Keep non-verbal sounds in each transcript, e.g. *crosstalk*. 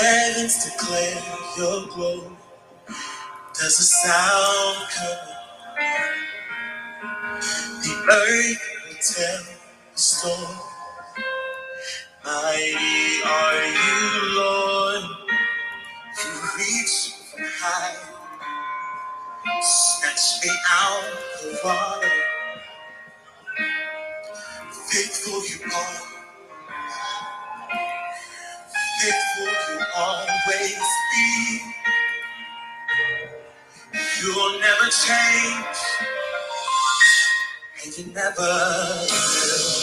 Heavens declare your glory. There's a sound coming. The earth will tell the story. Mighty are you, Lord. You reach from high, snatch me out the water. Faithful you are, faithful always be. You'll never change, and you never will.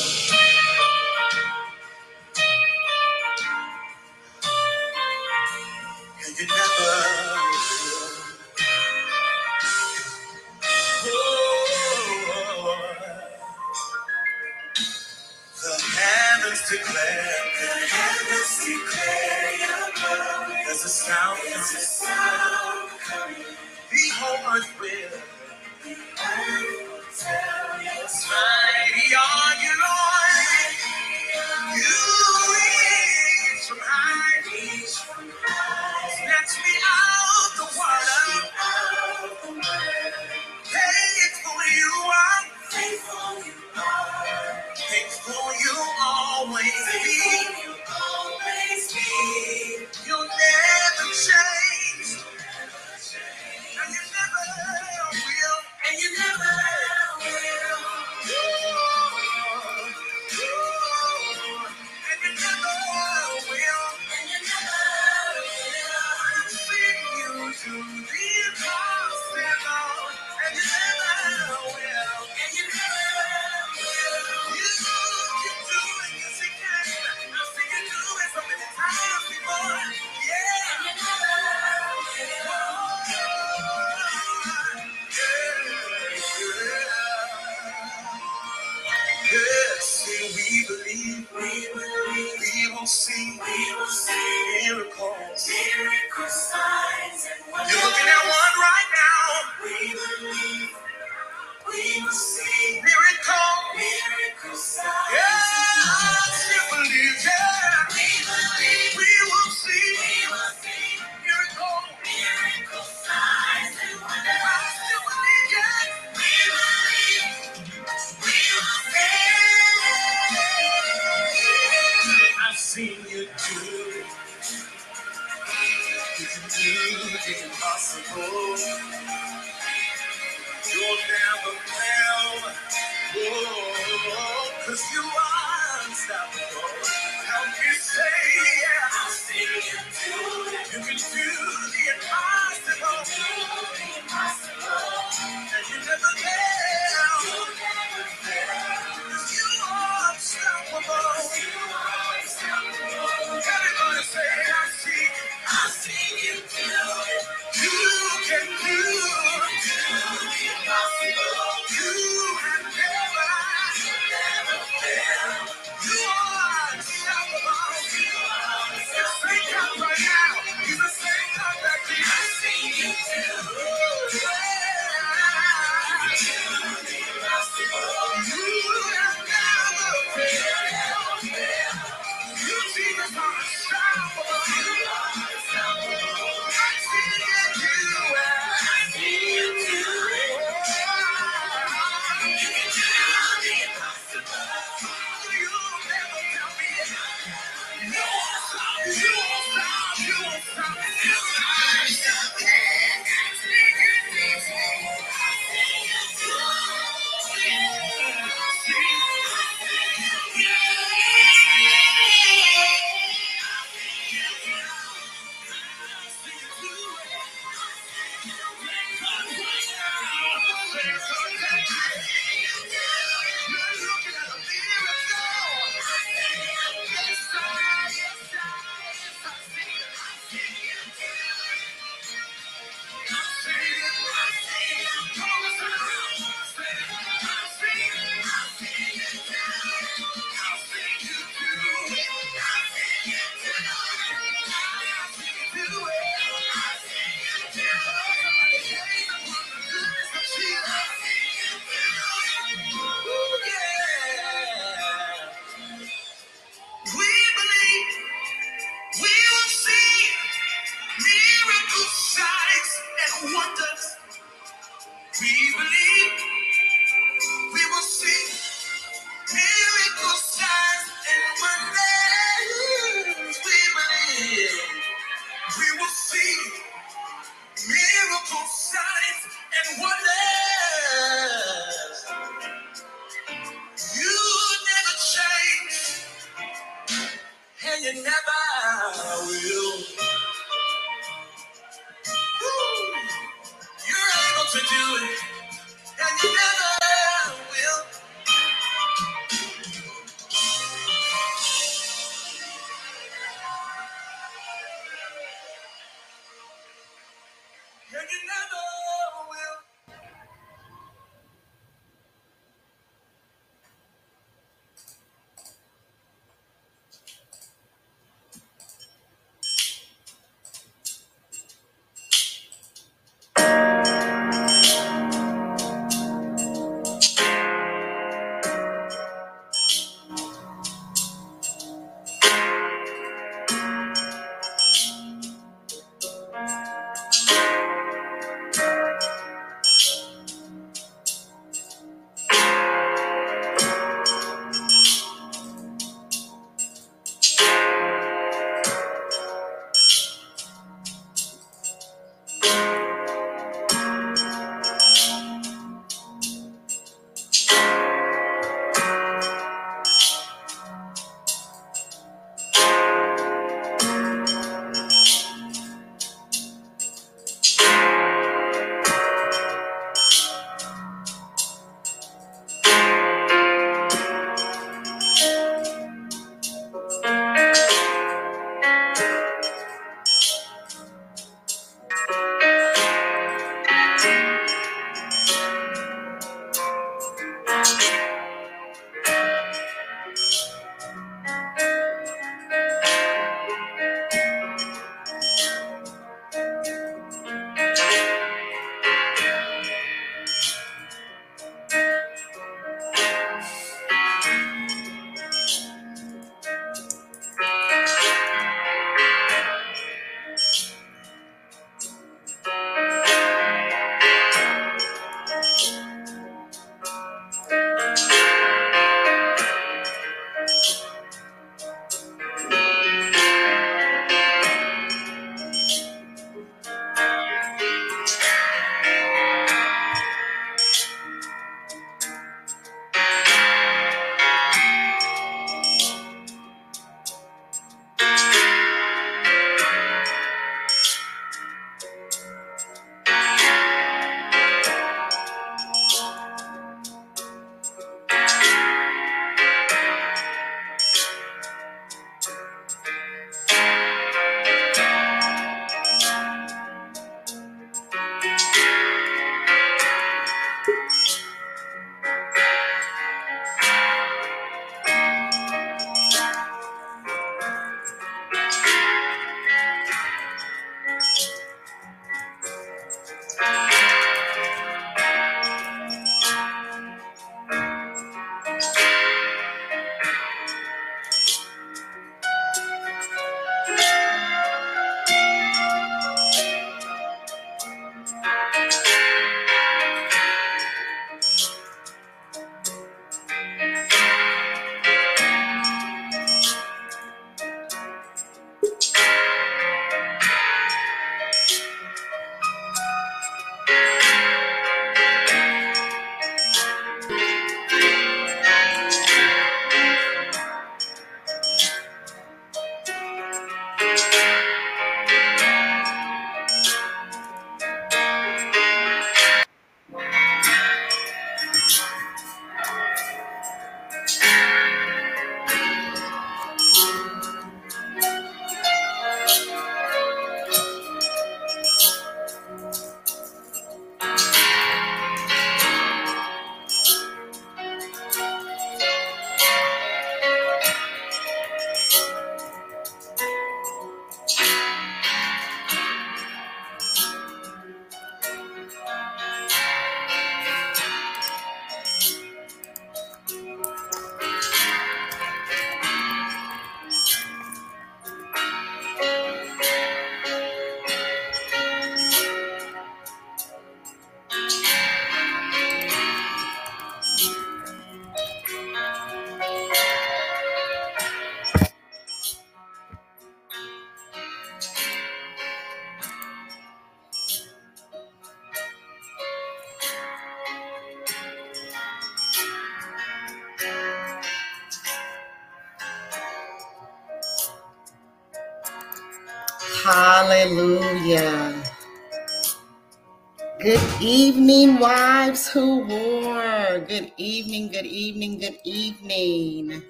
will see, we will see miracles, miracle signs and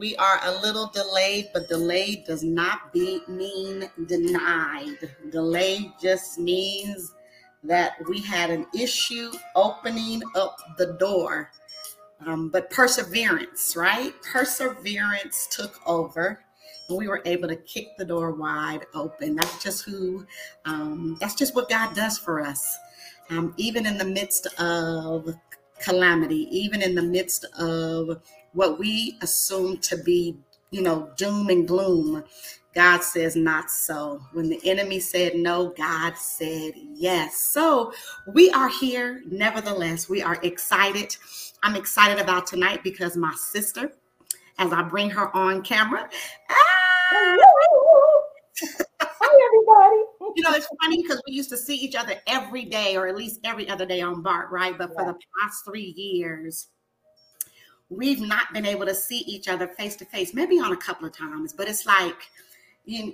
We are a little delayed, but delayed does not be, mean denied. Delayed just means that we had an issue opening up the door. Um, but perseverance, right? Perseverance took over and we were able to kick the door wide open. That's just who, um, that's just what God does for us. Um, even in the midst of calamity, even in the midst of what we assume to be, you know, doom and gloom, God says not so. When the enemy said no, God said yes. So we are here. Nevertheless, we are excited. I'm excited about tonight because my sister, as I bring her on camera, ah! Hi, everybody. You know, it's funny because we used to see each other every day, or at least every other day on BART, right? But for the past three years, we've not been able to see each other face to face, maybe on a couple of times, but it's like, you,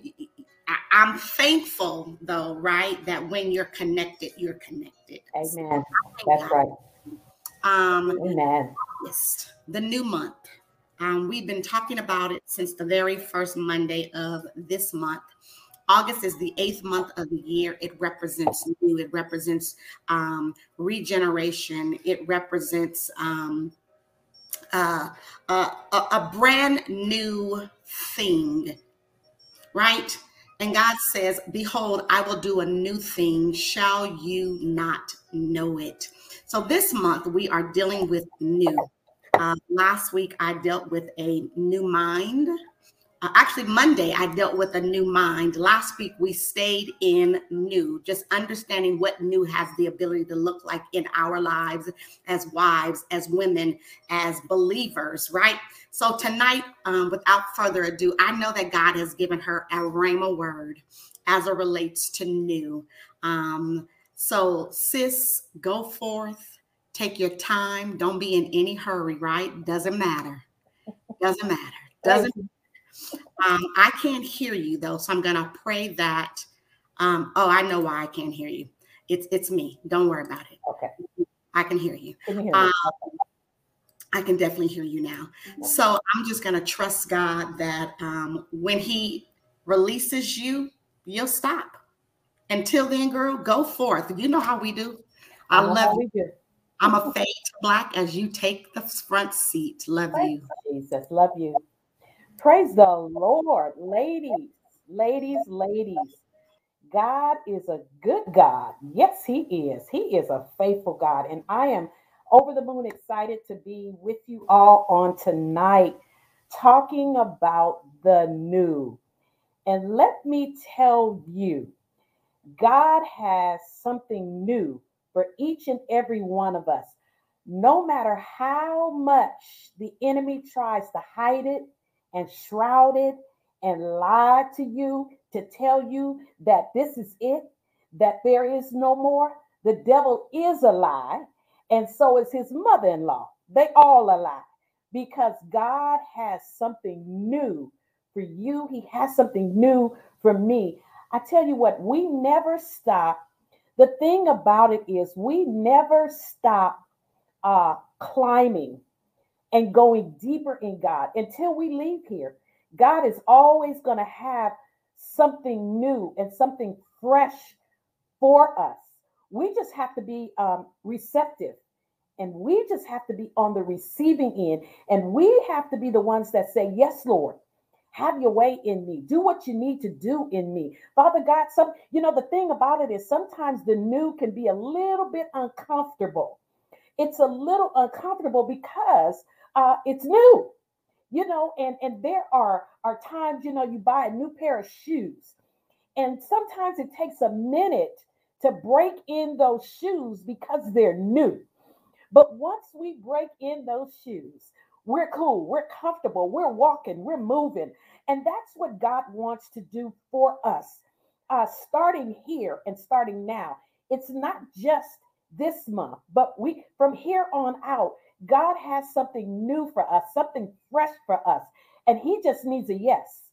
I'm thankful though, right? That when you're connected, you're connected. Amen. That's right. Um, Amen. August, the new month. Um, we've been talking about it since the very first Monday of this month. August is the eighth month of the year. It represents new. It represents um, regeneration. It represents um, uh, a, a brand new thing, right? And God says, Behold, I will do a new thing. Shall you not know it? So this month we are dealing with new. Uh, last week, I dealt with a new mind. Uh, actually, Monday, I dealt with a new mind. Last week, we stayed in new, just understanding what new has the ability to look like in our lives as wives, as women, as believers, right? So, tonight, um, without further ado, I know that God has given her a rhema word as it relates to new. Um, so, sis, go forth Take your time. Don't be in any hurry, right? Doesn't matter. Doesn't matter. Doesn't um, I can't hear you though, so I'm gonna pray that. Um, oh, I know why I can't hear you. It's it's me. Don't worry about it. Okay. I can hear you. Can you hear um, I can definitely hear you now. So I'm just gonna trust God that um, when He releases you, you'll stop. Until then, girl, go forth. You know how we do. I, I love you. I'm a fade black as you take the front seat. Love you. Jesus, love you. Praise the Lord, ladies, ladies, ladies. God is a good God. Yes, He is. He is a faithful God. And I am over the moon excited to be with you all on tonight, talking about the new. And let me tell you, God has something new for each and every one of us. No matter how much the enemy tries to hide it and shrouded and lied to you to tell you that this is it, that there is no more, the devil is a lie, and so is his mother in law. They all a lie because God has something new for you. He has something new for me. I tell you what, we never stop the thing about it is, we never stop uh, climbing and going deeper in God until we leave here. God is always going to have something new and something fresh for us. We just have to be um, receptive and we just have to be on the receiving end. And we have to be the ones that say, Yes, Lord, have your way in me. Do what you need to do in me. Father God, some, you know, the thing about it is sometimes the new can be a little bit uncomfortable. It's a little uncomfortable because uh, it's new, you know, and, and there are, are times, you know, you buy a new pair of shoes and sometimes it takes a minute to break in those shoes because they're new. But once we break in those shoes, we're cool, we're comfortable, we're walking, we're moving. And that's what God wants to do for us. Uh, starting here and starting now, it's not just this month, but we from here on out, God has something new for us, something fresh for us. And He just needs a yes.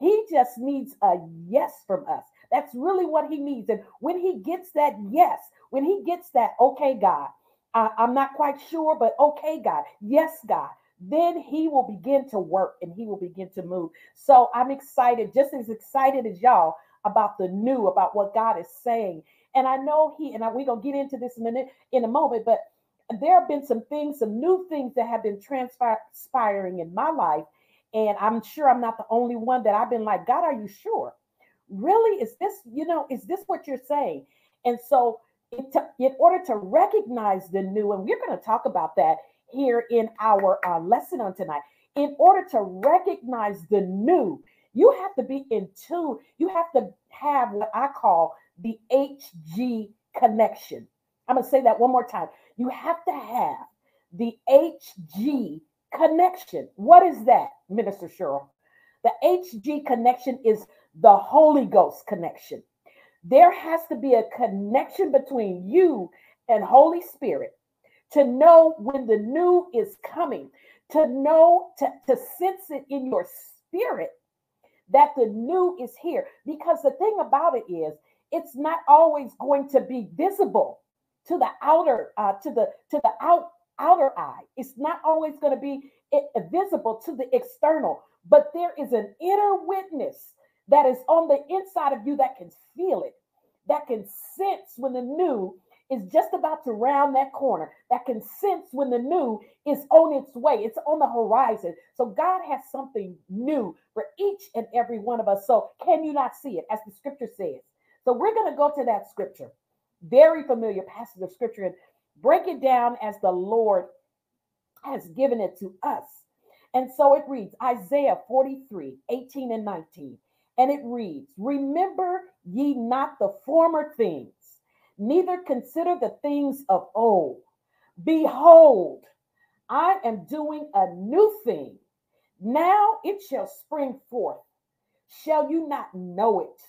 He just needs a yes from us. That's really what he needs. And when he gets that yes, when he gets that, okay, God, I, I'm not quite sure, but okay, God, yes, God, then he will begin to work and he will begin to move. So I'm excited, just as excited as y'all about the new, about what God is saying. And I know he, and we're going to get into this in a, in a moment, but there have been some things, some new things that have been transpiring in my life. And I'm sure I'm not the only one that I've been like, God, are you sure? Really? Is this, you know, is this what you're saying? And so, in order to recognize the new, and we're going to talk about that here in our uh, lesson on tonight, in order to recognize the new, you have to be in tune. You have to have what I call the HG connection. I'm going to say that one more time. You have to have the HG connection. What is that, Minister Cheryl? The HG connection is the Holy Ghost connection. There has to be a connection between you and Holy Spirit to know when the new is coming, to know, to, to sense it in your spirit that the new is here. Because the thing about it is, it's not always going to be visible to the outer, uh, to the to the out outer eye. It's not always going to be visible to the external, but there is an inner witness that is on the inside of you that can feel it, that can sense when the new is just about to round that corner, that can sense when the new is on its way, it's on the horizon. So God has something new for each and every one of us. So can you not see it, as the scripture says? So we're going to go to that scripture, very familiar passage of scripture, and break it down as the Lord has given it to us. And so it reads Isaiah 43 18 and 19. And it reads, Remember ye not the former things, neither consider the things of old. Behold, I am doing a new thing. Now it shall spring forth. Shall you not know it?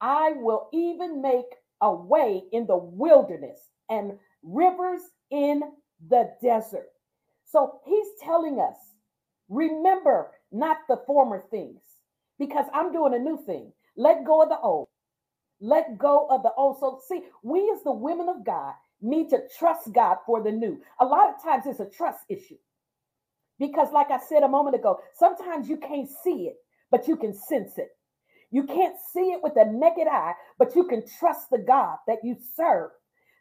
I will even make a way in the wilderness and rivers in the desert. So he's telling us, remember not the former things, because I'm doing a new thing. Let go of the old. Let go of the old. So, see, we as the women of God need to trust God for the new. A lot of times it's a trust issue. Because, like I said a moment ago, sometimes you can't see it, but you can sense it. You can't see it with a naked eye, but you can trust the God that you serve,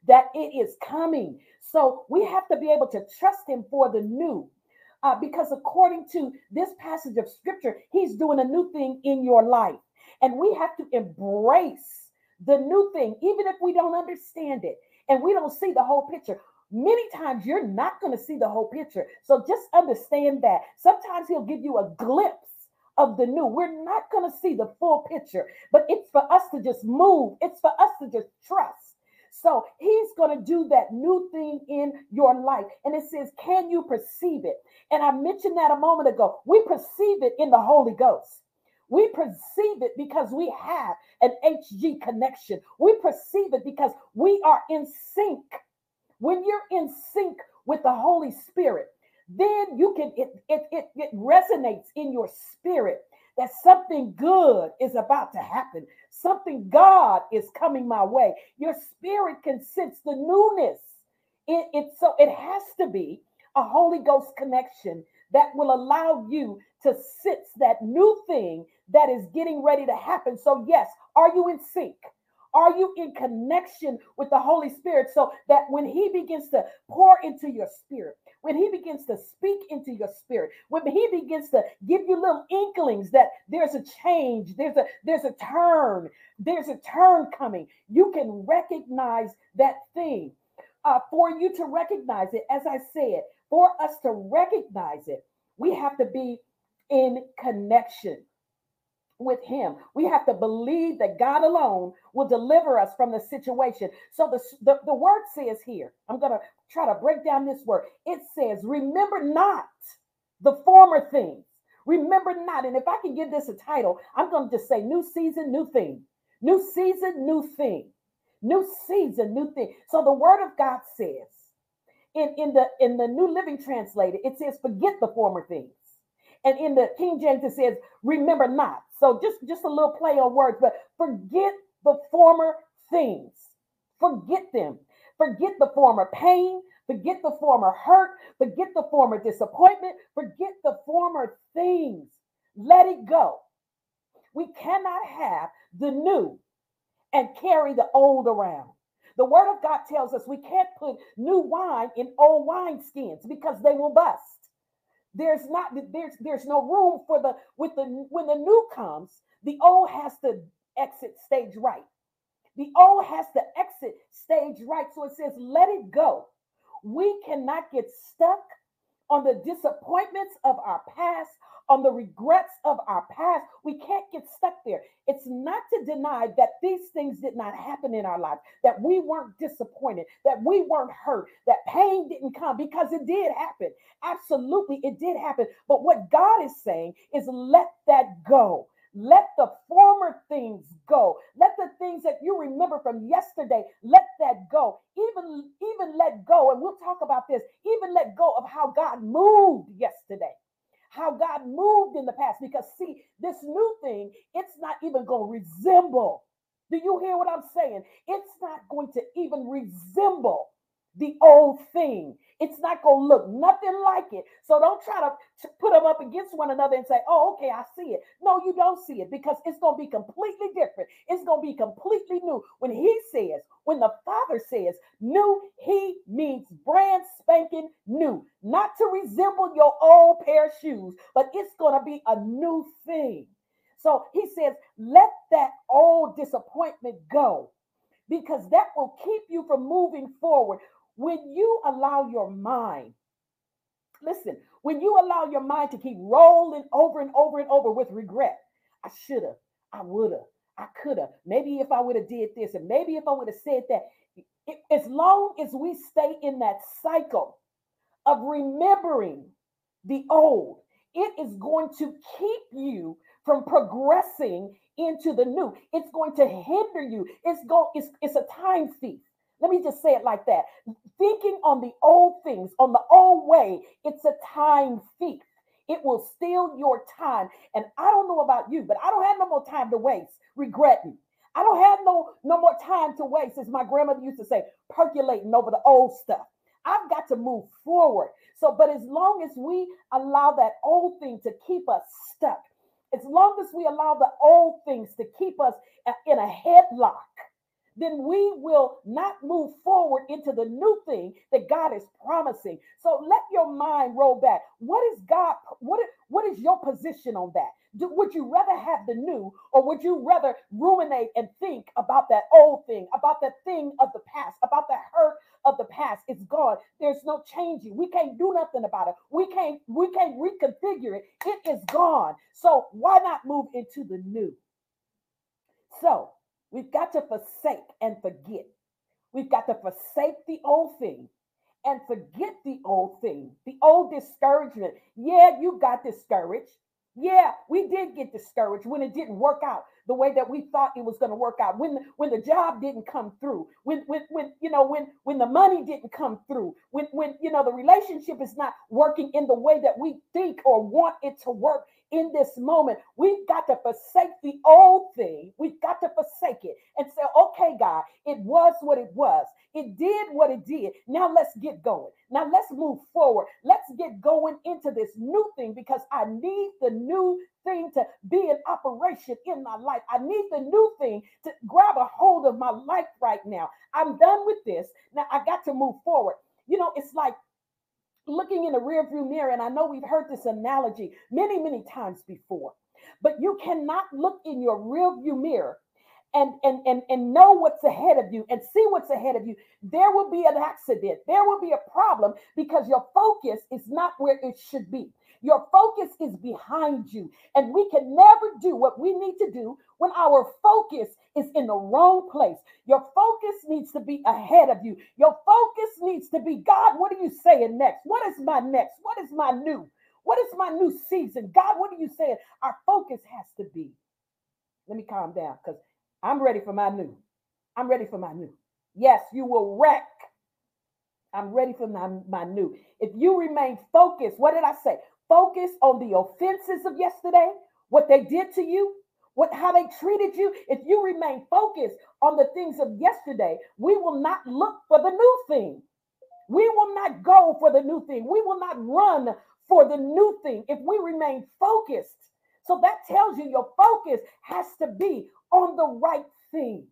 that it is coming. So we have to be able to trust Him for the new. Uh, because according to this passage of scripture, He's doing a new thing in your life. And we have to embrace the new thing, even if we don't understand it and we don't see the whole picture. Many times you're not going to see the whole picture. So just understand that. Sometimes he'll give you a glimpse of the new. We're not going to see the full picture, but it's for us to just move. It's for us to just trust. So he's going to do that new thing in your life. And it says, Can you perceive it? And I mentioned that a moment ago. We perceive it in the Holy Ghost. We perceive it because we have an HG connection. We perceive it because we are in sync. When you're in sync with the Holy Spirit, then you can it it it, it resonates in your spirit that something good is about to happen. Something God is coming my way. Your spirit can sense the newness. It, it so it has to be a Holy Ghost connection that will allow you to sense that new thing that is getting ready to happen. So, yes, are you in sync? Are you in connection with the Holy Spirit so that when He begins to pour into your spirit, when He begins to speak into your spirit, when He begins to give you little inklings that there's a change, there's a there's a turn, there's a turn coming, you can recognize that thing. Uh, for you to recognize it, as I said, for us to recognize it, we have to be in connection with him. We have to believe that God alone will deliver us from the situation. So the, the, the word says here, I'm going to try to break down this word. It says, remember not the former things. Remember not. And if I can give this a title, I'm going to just say new season, new thing. New season, new thing. New season, new thing. So the word of God says in, in the in the New Living Translated, it says, forget the former things And in the King James, it says, remember not. So just, just a little play on words, but forget the former things. Forget them. Forget the former pain. Forget the former hurt. Forget the former disappointment. Forget the former things. Let it go. We cannot have the new and carry the old around. The word of God tells us we can't put new wine in old wine skins because they will bust. There's not there's there's no room for the with the when the new comes, the old has to exit stage right. The old has to exit stage right. So it says, let it go. We cannot get stuck on the disappointments of our past, on the regrets of our past. We can't get stuck there. It's not to deny that these things did not happen in our life, that we weren't disappointed, that we weren't hurt, that pain didn't come because it did happen. Absolutely, it did happen. But what God is saying is let that go. Let the former things go. Let the things that you remember from yesterday, let that go. Even, even let go, and we'll talk about this, even let go of how God moved yesterday how God moved in the past. Because, see, this new thing, it's not even going to resemble. Do you hear what I'm saying? It's not going to even resemble the old thing. It's not going to look nothing like it. So don't try to put them up against one another and say, oh, okay, I see it. No, you don't see it because it's going to be completely different. It's going to be completely new. When he says, when the Father says new, he means brand spanking new, not to resemble your old pair of shoes, but it's going to be a new thing. So he says, let that old disappointment go because that will keep you from moving forward. When you allow your mind, listen, when you allow your mind to keep rolling over and over and over with regret, I should have, I would have, I could have, maybe if I would have did this, and maybe if I would have said that, it, as long as we stay in that cycle of remembering the old, it is going to keep you from progressing into the new. It's going to hinder you. It's go. It's, it's a time thief. Let me just say it like that. Thinking on the old things, on the old way, it's a time thief. It will steal your time. And I don't know about you, but I don't have no more time to waste regretting. I don't have no, no more time to waste, as my grandmother used to say, percolating over the old stuff. I've got to move forward. So, but as long as we allow that old thing to keep us stuck, as long as we allow the old things to keep us uh, in a headlock, then we will not move forward into the new thing that God is promising. So let your mind roll back. What is God? What is, what is your position on that? Do, would you rather have the new or would you rather ruminate and think about that old thing, about that thing of the past, about the hurt of the past? It's gone. There's no changing. We can't do nothing about it. We can't we can't reconfigure it. It is gone. So why not move into the new? So We've got to forsake and forget. We've got to forsake the old thing and forget the old thing, the old discouragement. Yeah, you got discouraged. Yeah, we did get discouraged when it didn't work out the way that we thought it was going to work out. When when the job didn't come through, when when when you know when when the money didn't come through, when when you know the relationship is not working in the way that we think or want it to work in this moment, we've got to forsake the old thing. We've got to forsake it and say, okay, God, it was what it was. It did what it did. Now let's get going. Now let's move forward. Let's get going into this new thing because I need the new thing to be in operation in my life. I need the new thing to grab a hold of my life right now. I'm done with this. Now I got to move forward. You know, it's like looking in a rearview mirror, and I know we've heard this analogy many, many times before, but you cannot look in your rearview mirror and, and, and, and know what's ahead of you and see what's ahead of you. There will be an accident, there will be a problem because your focus is not where it should be. Your focus is behind you. And we can never do what we need to do when our focus is in the wrong place. Your focus needs to be ahead of you. Your focus needs to be God, what are you saying next? What is my next? What is my new? What is my new season? God, what are you saying? Our focus has to be. Let me calm down because I'm ready for my new. I'm ready for my new. Yes, you will wreck I'm ready for my, my new. If you remain focused, what did I say? Focus on the offenses of yesterday, what they did to you, what how they treated you. If you remain focused on the things of yesterday, we will not look for the new thing. We will not go for the new thing. We will not run for the new thing if we remain focused. So that tells you your focus has to be on the right thing.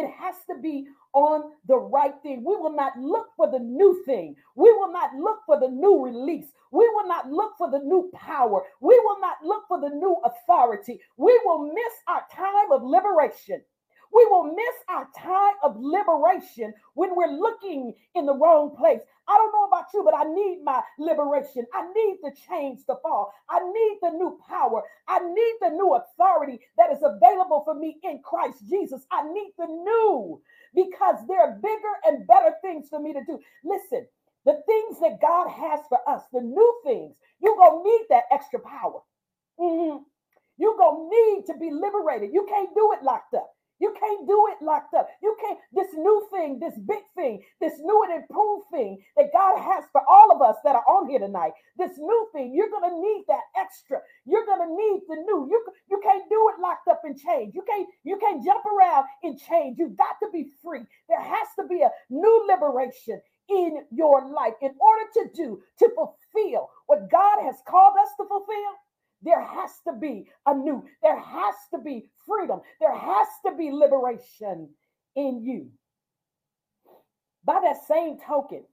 It has to be on the right thing. We will not look for the new thing. We will not look for the new release. We will not look for the new power. We will not look for the new authority. We will miss our time of liberation. We will miss our time of liberation when we're looking in the wrong place. I don't know about you, but I need my liberation. I need the chains to fall. I need the new power. I need the new authority that is available for me in Christ Jesus. I need the new because there are bigger and better things for me to do. Listen, the things that God has for us, the new things, you're going to need that extra power. Mm-hmm. You're going to need to be liberated. You can't do it locked up. You can't do it locked up. You can't, this new thing, this big thing, this new and improved thing that God has for all of us that are on here tonight, this new thing, you're going to need that extra. You're going to need the new. You, you can't do it locked up in chains. You can't, you can't jump around in chains. You've got to be free. There has to be a new liberation in your life in order to do, to fulfill what God has called us to fulfill there has to be a new, there has to be freedom, there has to be liberation in you. By that same token,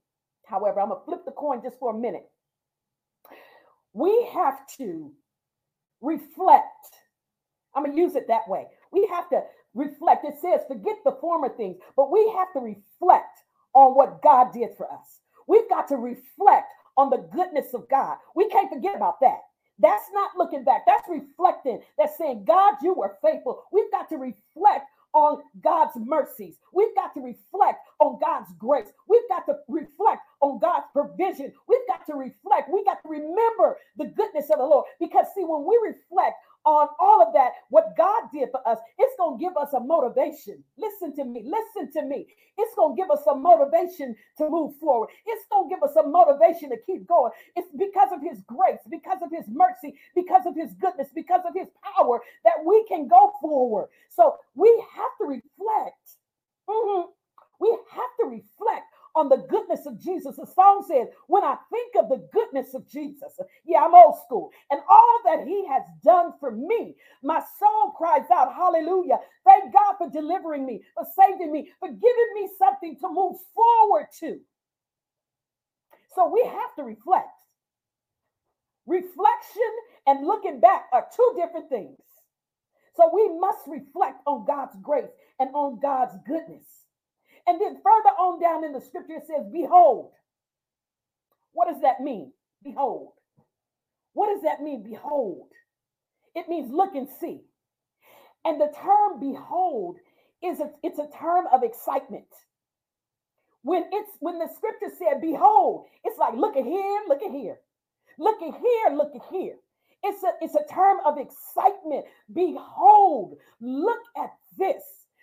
however, I'm going to flip the coin just for a minute. We have to reflect. I'm going to use it that way. We have to reflect. It says, forget the former things, but we have to reflect on what God did for us. We've got to reflect on the goodness of God. We can't forget about that. That's not looking back. That's reflecting. That's saying, God, you were faithful. We've got to reflect on God's mercies. We've got to reflect on God's grace. We've got to reflect on God's provision. We've got to reflect. We got to remember the goodness of the Lord. Because, see, when we reflect on all of that, what God did for us, it's going to give us a motivation. Listen to me. Listen to me. It's going to give us a motivation to move forward. It's going to give us a motivation to keep going. It's because of His grace, because of His mercy, because of His goodness, because of His power that we can go forward. So we have to reflect. Mm-hmm. We have to reflect on the goodness of Jesus. The song says, When I think of the goodness of Jesus, yeah, I'm old school, and all that he has done for me, my soul cries out, Hallelujah. Thank God for delivering me, for saving me, for giving me something to move forward to. So we have to reflect. Reflection and looking back are two different things. So we must reflect on God's grace and on God's goodness. And then further on down in the scripture, it says, Behold. What does that mean? Behold. What does that mean? Behold. It means look and see. And the term behold is a, it's a term of excitement. When it's when the scripture said behold, it's like look at here, look at here. Look at here, look at here. It's a it's a term of excitement. Behold, look at this.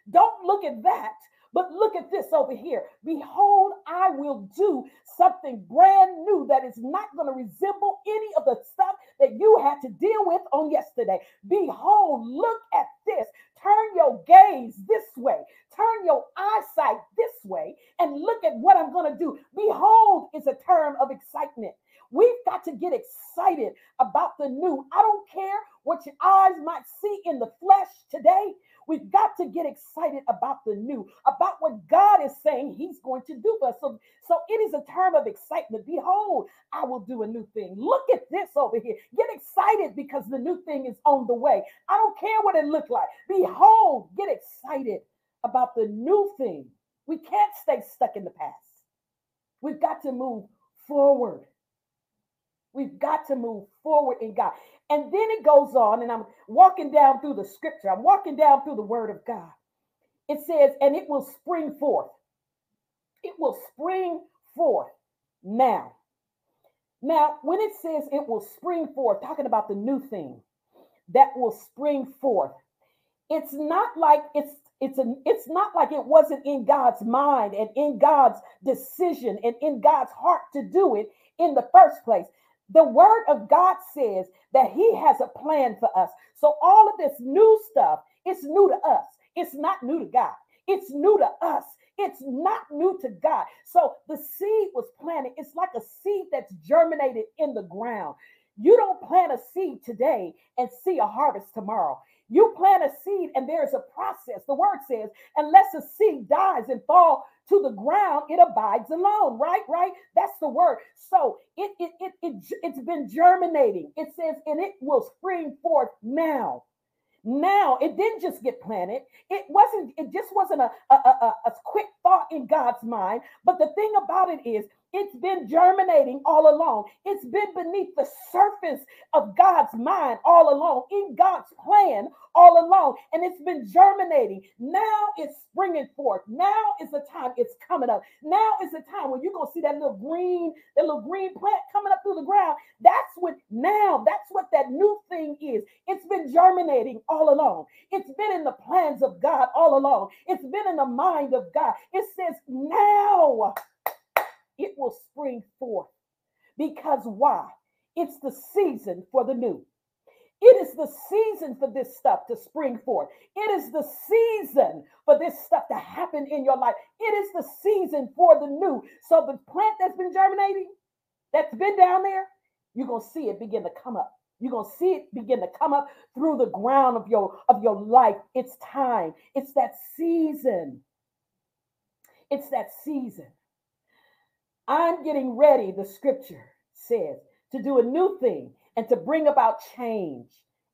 Don't look at that. But look at this over here. Behold, I will do something brand new that is not going to resemble any of the stuff that you had to deal with on yesterday. Behold, look at this. Turn your gaze this way. Turn your eyesight this way and look at what I'm going to do. Behold is a term of excitement. We've got to get excited about the new. I don't care what your eyes might see in the flesh today. We've got to get excited about the new, about what God is saying He's going to do for us. So, so it is a term of excitement. Behold, I will do a new thing. Look at this over here. Get excited because the new thing is on the way. I don't care what it looks like. Behold, get excited about the new thing. We can't stay stuck in the past. We've got to move forward. We've got to move forward in God. And then it goes on, and I'm walking down through the scripture, I'm walking down through the word of God. It says, and it will spring forth. It will spring forth now. Now, when it says it will spring forth, talking about the new thing that will spring forth, it's not like it's it's an it's not like it wasn't in God's mind and in God's decision and in God's heart to do it in the first place. The word of God says that he has a plan for us. So all of this new stuff, it's new to us. It's not new to God. It's new to us. It's not new to God. So the seed was planted. It's like a seed that's germinated in the ground. You don't plant a seed today and see a harvest tomorrow. You plant a seed and there's a process. The word says, unless a seed dies and fall to the ground, it abides alone, right? Right? That's the word. So it, it, it, it, it's been germinating. It says, and it will spring forth now. Now it didn't just get planted. It wasn't, it just wasn't a, a, a, a quick thought in God's mind. But the thing about it is it's been germinating all along. It's been beneath the surface of God's mind all along, in God's plan all along. And it's been germinating. Now it's springing forth. Now is the time it's coming up. Now is the time when you're going to see that little green, that little green plant coming up through the ground. That's what now, that's what that new thing is. It's been germinating all along. It's been in the plans of God all along. It's been in the mind of God. It says now it will spring forth. Because why? It's the season for the new. It is the season for this stuff to spring forth. It is the season for this stuff to happen in your life. It is the season for the new. So the plant that's been germinating, that's been down there, you're gonna see it begin to come up. You're gonna see it begin to come up through the ground of your of your life. It's time. It's that season. It's that season. I'm getting ready, the scripture says, to do a new thing and to bring about change.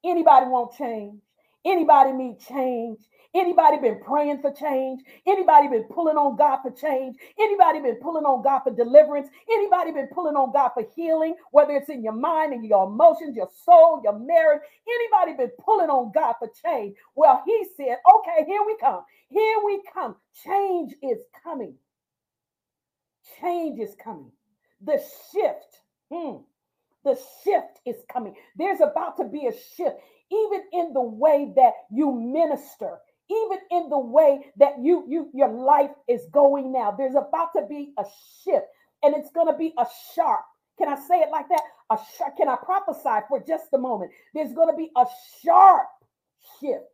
Anybody want change? Anybody need change? Anybody been praying for change? Anybody been pulling on God for change? Anybody been pulling on God for deliverance? Anybody been pulling on God for healing, whether it's in your mind and your emotions, your soul, your marriage? Anybody been pulling on God for change? Well, he said, okay, here we come. Here we come. Change is coming. Change is coming. The shift, hmm, the shift is coming. There's about to be a shift, even in the way that you minister, even in the way that you you your life is going now. There's about to be a shift, and it's going to be a sharp. Can I say it like that? A sharp. Can I prophesy for just a moment? There's going to be a sharp shift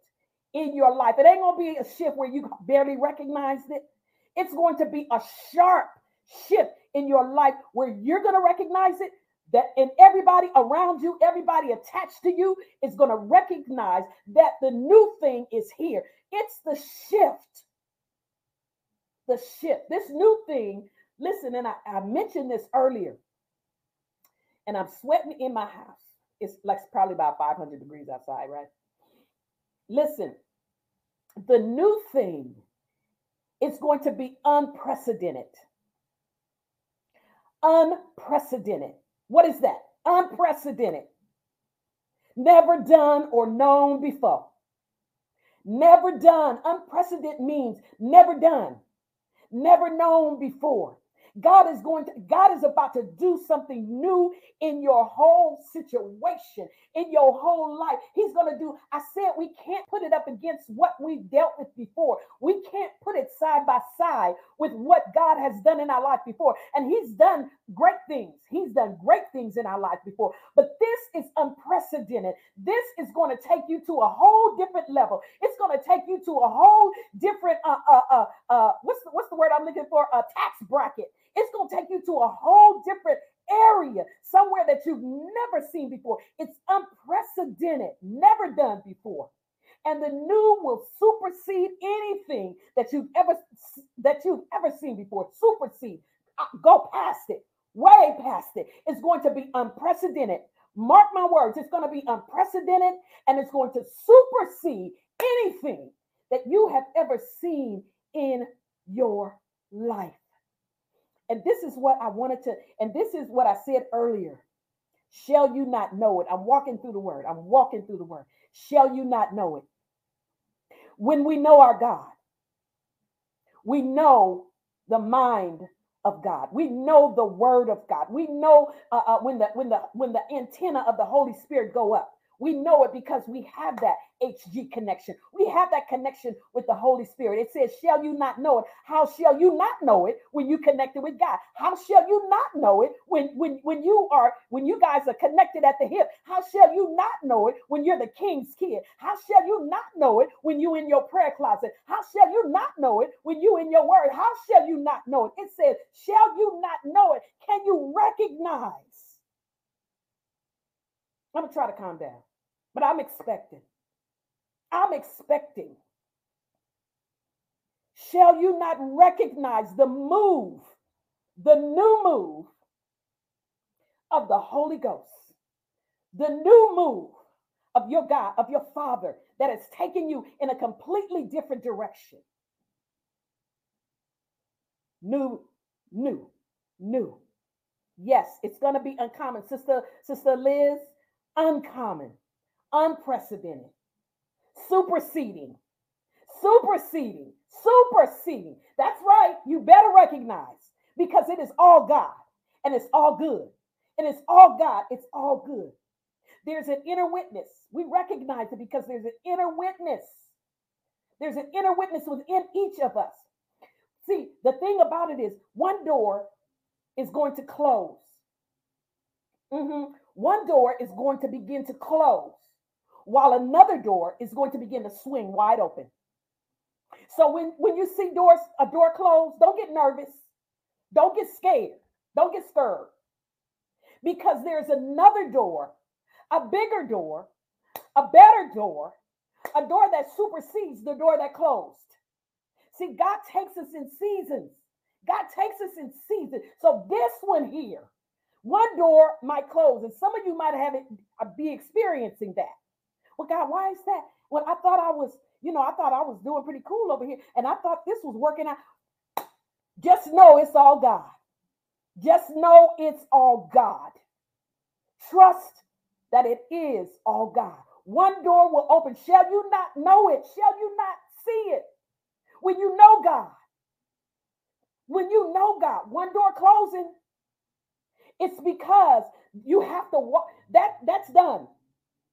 in your life. It ain't going to be a shift where you barely recognize it. It's going to be a sharp shift in your life where you're going to recognize it that and everybody around you everybody attached to you is going to recognize that the new thing is here. It's the shift. The shift. This new thing listen and I, I mentioned this earlier and i'm sweating in my house. It's like probably about 500 degrees outside right? Listen the new thing is going to be unprecedented unprecedented. What is that? Unprecedented. Never done or known before. Never done. Unprecedented means never done, never known before. God is going to, God is about to do something new in your whole situation, in your whole life. He's going to do, I said, we can't put it up against what we've dealt with before. We can't put it side by side with what God has done in our life before. And He's done great things. He's done great things in our life before. But this is unprecedented. This is going to take you to a whole different level. It's going to take you to a whole different, uh, uh, uh, uh what's the, what's the word I'm looking for? A tax bracket. It's going to take you to a whole different area, somewhere that you've never seen before. It's unprecedented, never done before. And the new will supersede anything that you've ever that you've ever seen before. Supersede. Uh, go past it. Way past it. It's going to be unprecedented. Mark my words, it's going to be unprecedented and it's going to supersede anything that you have ever seen in your life. And this is what I wanted to, and this is what I said earlier. Shall you not know it? I'm walking through the word. I'm walking through the word. Shall you not know it? When we know our God, we know the mind of God. We know the word of God. We know uh, uh, when the when the when the antenna of the Holy Spirit go up. We know it because we have that HG connection. We have that connection with the Holy Spirit. It says, Shall you not know it? How shall you not know it when you connected with God? How shall you not know it when, when, when you are when you guys are connected at the hip? How shall you not know it when you're the king's kid? How shall you not know it when you in your prayer closet? How shall you not know it when you in your word? How shall you not know it? It says, Shall you not know it? Can you recognize? I'm gonna try to calm down. But I'm expecting. I'm expecting. Shall you not recognize the move, the new move of the Holy Ghost, the new move of your God, of your Father that has taken you in a completely different direction? New, new, new. Yes, it's going to be uncommon. Sister, Sister Liz, uncommon unprecedented, superseding, superseding, superseding. That's right. You better recognize because it is all God and it's all good. And it's all God, it's all good. There's an inner witness. We recognize it because there's an inner witness. There's an inner witness within each of us. See, the thing about it is, one door is going to close. Mm-hmm. One door is going to begin to close while another door is going to begin to swing wide open. So when, when you see doors, a door closed, don't get nervous. Don't get scared. Don't get scared. Because there's another door, a bigger door, a better door, a door that supersedes the door that closed. See, God takes us in seasons. God takes us in seasons. So this one here, one door might close, and some of you might have it uh, be experiencing that. Well, God, why is that? Well, I thought I was, you know, I thought I was doing pretty cool over here, and I thought this was working out. Just know it's all God. Just know it's all God. Trust that it is all God. One door will open. Shall you not know it? Shall you not see it? When you know God, when you know God, one door closing, it's because you have to walk. That that's done.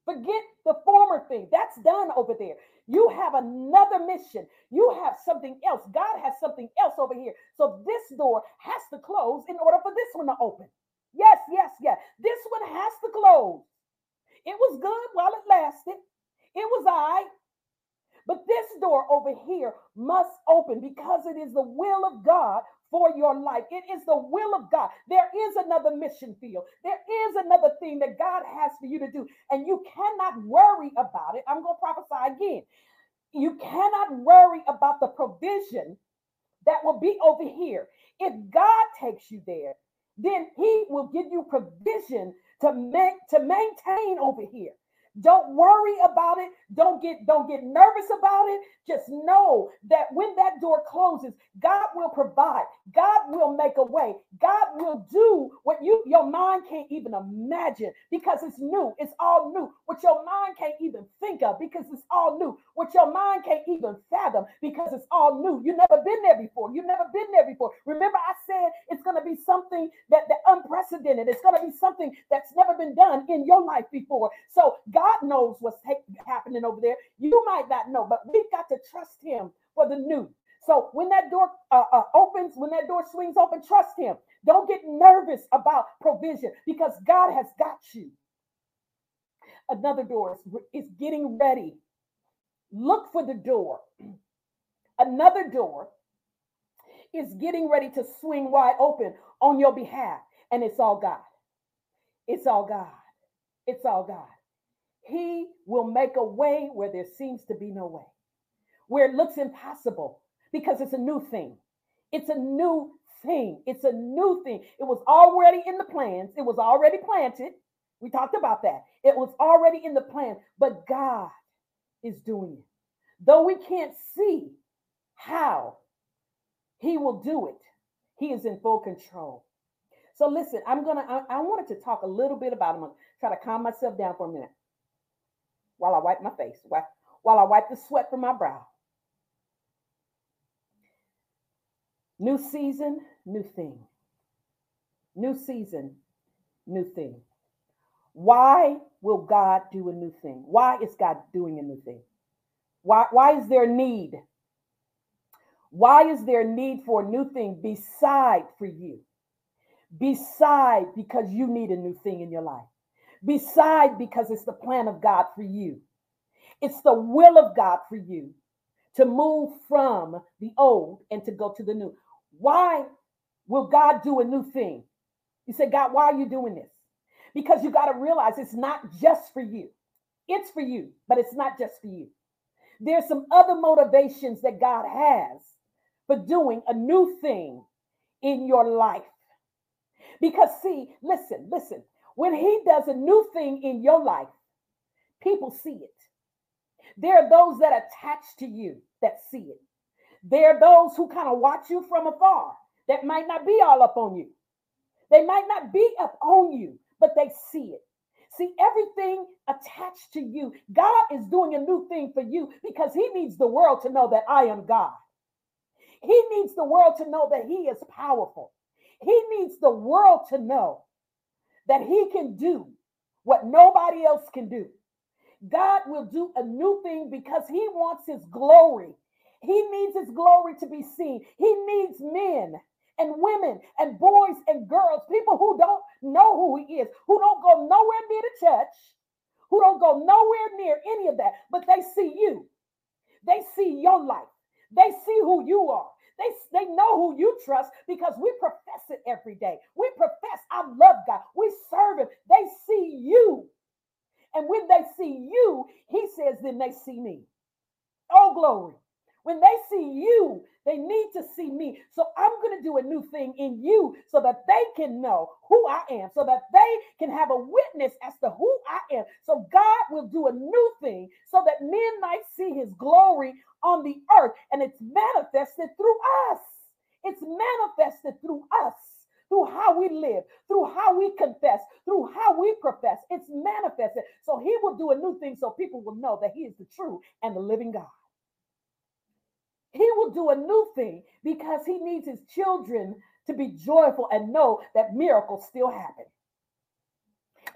Forget the former thing. That's done over there. You have another mission. You have something else. God has something else over here. So this door has to close in order for this one to open. Yes, yes, yes. This one has to close. It was good while it lasted. It was I. But this door over here must open because it is the will of God for your life. It is the will of God. There is another mission field. There is another thing that God has for you to do, and you cannot worry about it. I'm going to prophesy again. You cannot worry about the provision that will be over here. If God takes you there, then He will give you provision to to maintain over here. Don't worry about it. Don't get don't get nervous about it. Just know that when that door closes, God will provide. God will make a way. God will do what you your mind can't even imagine because it's new. It's all new. What your mind can't even think of because it's all new. What your mind can't even fathom because it's all new. You've never been there before. You've never been there before. Remember, I said it's going to be something that that unprecedented. It's going to be something that's never been done in your life before. So God knows what's happening over there. You might not know, but we've got to trust Him for the new. So when that door uh, uh, opens, when that door swings open, trust Him. Don't get nervous about provision because God has got you. Another door is, is getting ready. Look for the door. *clears throat* Another door is getting ready to swing wide open on your behalf, and it's all God. It's all God. It's all God. He will make a way where there seems to be no way, where it looks impossible because it's a new thing. It's a new thing. It's a new thing. It was already in the plans, it was already planted. We talked about that. It was already in the plan, but God is doing it. Though we can't see how He will do it, He is in full control. So listen, I'm gonna. I, I wanted to talk a little bit about. I'm gonna try to calm myself down for a minute while I wipe my face, while I wipe the sweat from my brow. New season, new thing. New season, new thing. Why will God do a new thing? Why is God doing a new thing? Why, why is there need? Why is there need for a new thing beside for you? Beside because you need a new thing in your life. Beside because it's the plan of God for you. It's the will of God for you to move from the old and to go to the new. Why will God do a new thing? You say, God, why are you doing this? Because you got to realize it's not just for you. It's for you, but it's not just for you. There's some other motivations that God has for doing a new thing in your life. Because, see, listen, listen, when He does a new thing in your life, people see it. There are those that attach to you that see it. There are those who kind of watch you from afar that might not be all up on you. They might not be up on you, but they see it. See, everything attached to you, God is doing a new thing for you because He needs the world to know that I am God. He needs the world to know that He is powerful. He needs the world to know that He can do what nobody else can do. God will do a new thing because He wants His glory. He needs His glory to be seen. He needs men and women and boys and girls, people who don't know who he is, who don't go nowhere near the church, who don't go nowhere near any of that, but they see you. They see your life. They see who you are. They, they know who you trust because we profess it every day. We profess, I love God. We serve Him. They see you. And when they see you, He says, then they see me. Oh, glory. When they see you, they need to see me. So I'm going to do a new thing in you so that they can know who I am, so that they can have a witness as to who I am. So God will do a new thing so that men might see his glory on the earth. And it's manifested through us. It's manifested through us through how we live, through how we confess, through how we profess. It's manifested. So he will do a new thing so people will know that he is the true and the living God. He will do a new thing because he needs his children to be joyful and know that miracles still happen.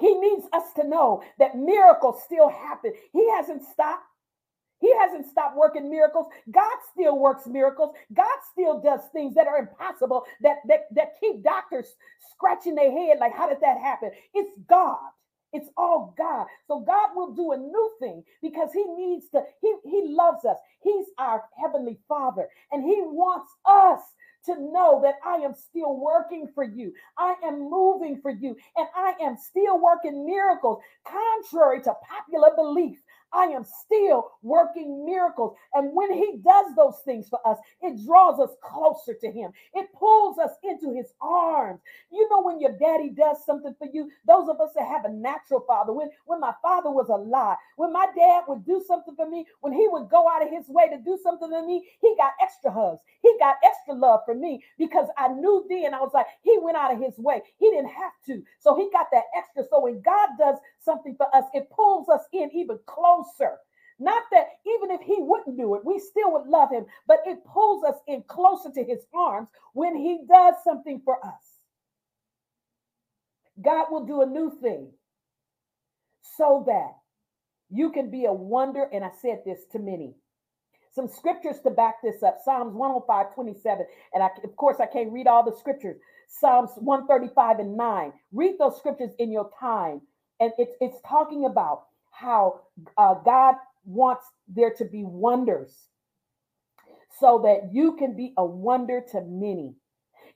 He needs us to know that miracles still happen. He hasn't stopped. He hasn't stopped working miracles. God still works miracles. God still does things that are impossible that, that, that keep doctors scratching their head like, how did that happen? It's God. It's all God. So God will do a new thing because He needs to, He, he loves us. He's our Heavenly Father, and He wants us to know that I am still working for you. I am moving for you, and I am still working miracles, contrary to popular belief. I am still working miracles. And when He does those things for us, it draws us closer to Him. It pulls us into His arms. You know, when your daddy does something for you, those of us that have a natural father, when, when my father was alive, when my dad would do something for me, when he would go out of his way to do something for me, he got extra hugs. He got extra love for me because I knew then I was like, he went out of his way. He didn't have to. So he got that extra. So when God does something for us, it pulls us in even closer. Not that even if he wouldn't do it, we still would love him, but it pulls us in closer to his arms when he does something for us. God will do a new thing so that you can be a wonder. And I said this to many. Some scriptures to back this up Psalms 105, 27. And I, of course, I can't read all the scriptures. Psalms 135 and 9. Read those scriptures in your time. And it's talking about how uh, God wants there to be wonders so that you can be a wonder to many.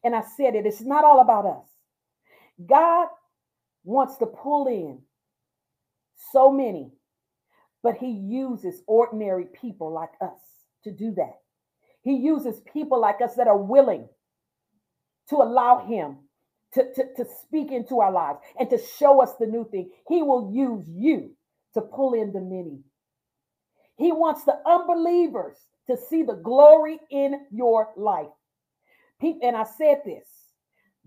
And I said it, it's not all about us. God wants to pull in so many, but he uses ordinary people like us to do that. He uses people like us that are willing to allow him to, to, to speak into our lives and to show us the new thing. He will use you to pull in the many. He wants the unbelievers to see the glory in your life. And I said this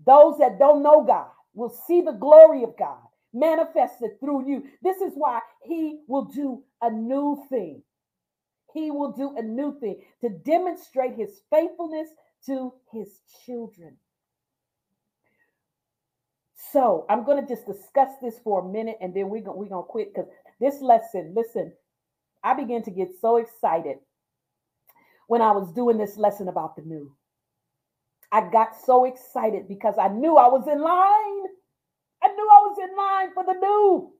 those that don't know God will see the glory of God manifested through you. This is why He will do a new thing. He will do a new thing to demonstrate His faithfulness to His children. So I'm going to just discuss this for a minute and then we're going we're to quit because this lesson, listen, I began to get so excited when I was doing this lesson about the new. I got so excited because I knew I was in line. I knew I was in line for the new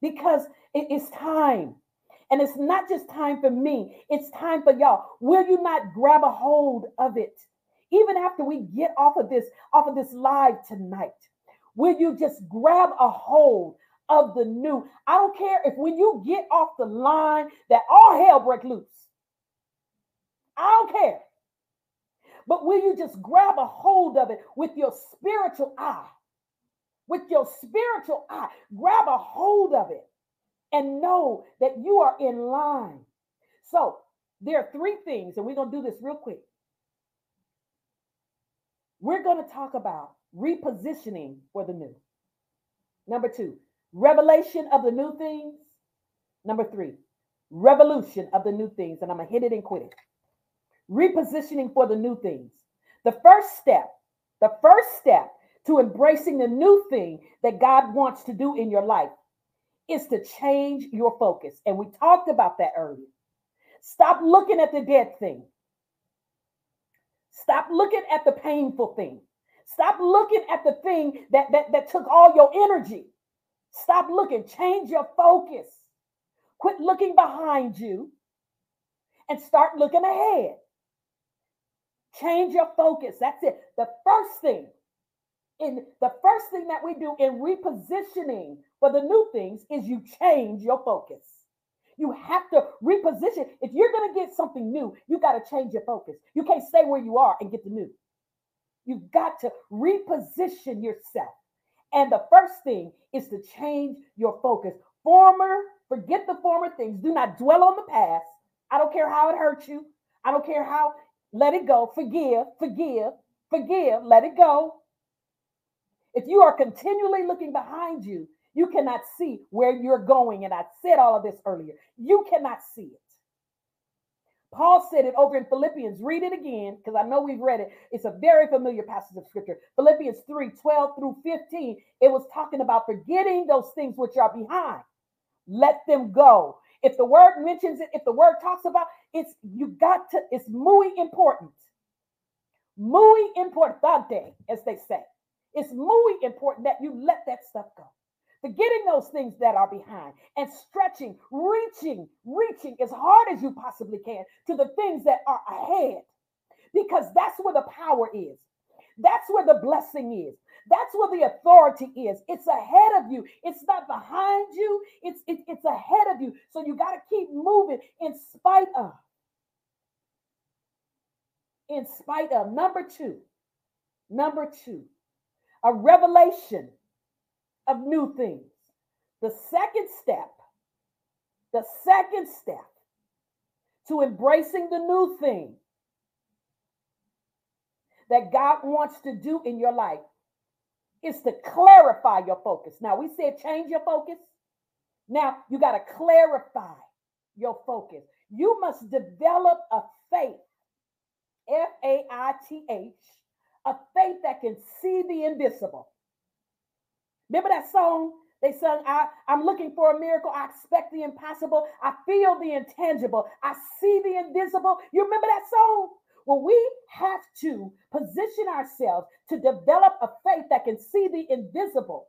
because it is time. And it's not just time for me, it's time for y'all. Will you not grab a hold of it? Even after we get off of this, off of this live tonight, will you just grab a hold of the new? I don't care if when you get off the line that all hell break loose. I don't care. But will you just grab a hold of it with your spiritual eye? With your spiritual eye, grab a hold of it and know that you are in line. So, there are three things, and we're going to do this real quick. We're going to talk about repositioning for the new. Number two, revelation of the new things. Number three, revolution of the new things. And I'm going to hit it and quit it. Repositioning for the new things. The first step, the first step to embracing the new thing that God wants to do in your life is to change your focus. And we talked about that earlier. Stop looking at the dead thing. Stop looking at the painful thing. Stop looking at the thing that, that, that took all your energy. Stop looking. Change your focus. Quit looking behind you and start looking ahead. Change your focus. That's it. The first thing in the first thing that we do in repositioning for the new things is you change your focus. You have to reposition. If you're going to get something new, you got to change your focus. You can't stay where you are and get the new. You've got to reposition yourself. And the first thing is to change your focus. Former, forget the former things. Do not dwell on the past. I don't care how it hurt you. I don't care how, let it go. Forgive, forgive, forgive, let it go. If you are continually looking behind you, you cannot see where you're going. And I said all of this earlier. You cannot see it. Paul said it over in Philippians. Read it again because I know we've read it. It's a very familiar passage of scripture. Philippians 3 12 through 15. It was talking about forgetting those things which are behind. Let them go. If the word mentions it, if the word talks about it's you got to, it's muy important. Muy importante, as they say. It's muy important that you let that stuff go forgetting those things that are behind and stretching, reaching, reaching as hard as you possibly can to the things that are ahead. Because that's where the power is. That's where the blessing is. That's where the authority is. It's ahead of you. It's not behind you. It's it, it's ahead of you. So you got to keep moving in spite of. In spite of. Number two. Number two. A revelation of new things. The second step, the second step to embracing the new thing that God wants to do in your life is to clarify your focus. Now, we said change your focus. Now, you got to clarify your focus. You must develop a faith, F A I T H, a faith that can see the invisible. Remember that song? They sung, I, I'm looking for a miracle. I expect the impossible. I feel the intangible. I see the invisible. You remember that song? Well, we have to position ourselves to develop a faith that can see the invisible,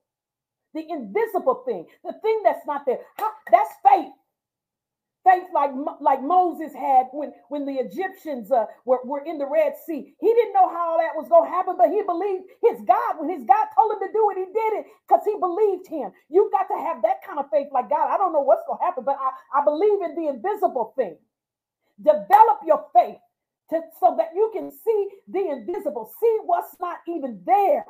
the invisible thing, the thing that's not there. How, that's faith faith like like Moses had when when the Egyptians uh, were, were in the Red Sea. He didn't know how all that was going to happen, but he believed his God. When his God told him to do it, he did it because he believed him. You got to have that kind of faith like God. I don't know what's going to happen, but I, I believe in the invisible thing. Develop your faith to, so that you can see the invisible, see what's not even there.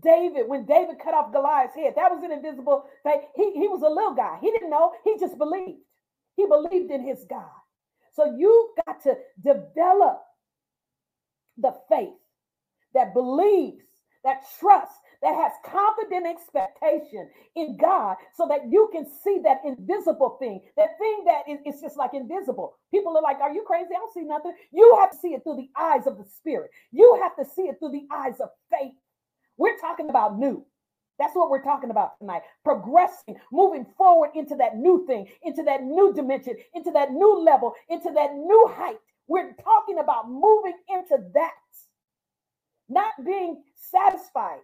David, when David cut off Goliath's head, that was an invisible thing. He, he was a little guy. He didn't know. He just believed. He believed in his God. So you've got to develop the faith that believes, that trusts, that has confident expectation in God so that you can see that invisible thing, that thing that is it's just like invisible. People are like, Are you crazy? I don't see nothing. You have to see it through the eyes of the Spirit, you have to see it through the eyes of faith. We're talking about new. That's what we're talking about tonight. Progressing, moving forward into that new thing, into that new dimension, into that new level, into that new height. We're talking about moving into that, not being satisfied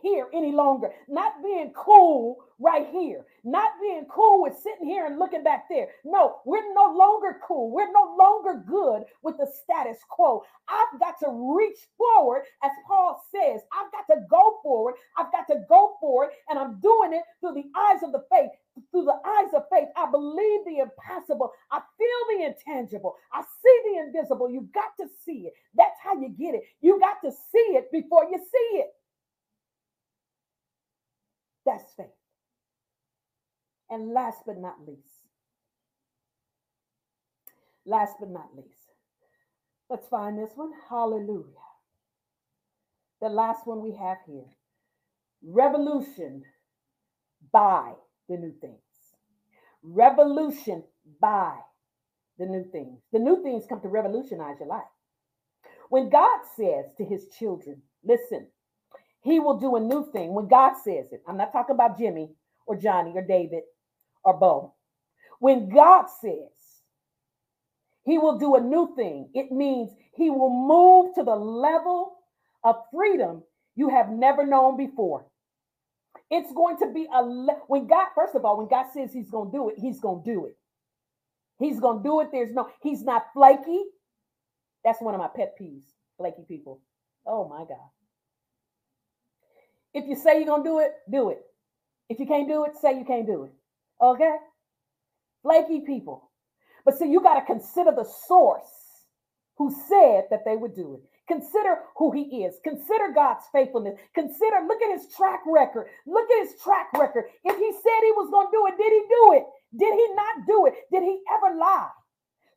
here any longer, not being cool right here, not being cool with sitting here and looking back there. No, we're no longer cool. We're no longer good with the status quo. I've got to reach forward, as Paul says. I've got to go forward. I've got to go forward, and I'm doing it through the eyes of the faith. Through the eyes of faith, I believe the impossible. I feel the intangible. I see the invisible. You've got to see it. That's how you get it. You got to see it before you see it. That's faith. And last but not least, last but not least, let's find this one. Hallelujah. The last one we have here revolution by the new things. Revolution by the new things. The new things come to revolutionize your life. When God says to his children, listen, he will do a new thing when God says it. I'm not talking about Jimmy or Johnny or David or Bo. When God says he will do a new thing, it means he will move to the level of freedom you have never known before. It's going to be a le- when God, first of all, when God says he's going to do it, he's going to do it. He's going to do it. There's no, he's not flaky. That's one of my pet peeves, flaky people. Oh my God. If you say you're to do it, do it. If you can't do it, say you can't do it. Okay? Flaky people. But see, you got to consider the source who said that they would do it. Consider who he is. Consider God's faithfulness. Consider, look at his track record. Look at his track record. If he said he was going to do it, did he do it? Did he not do it? Did he ever lie?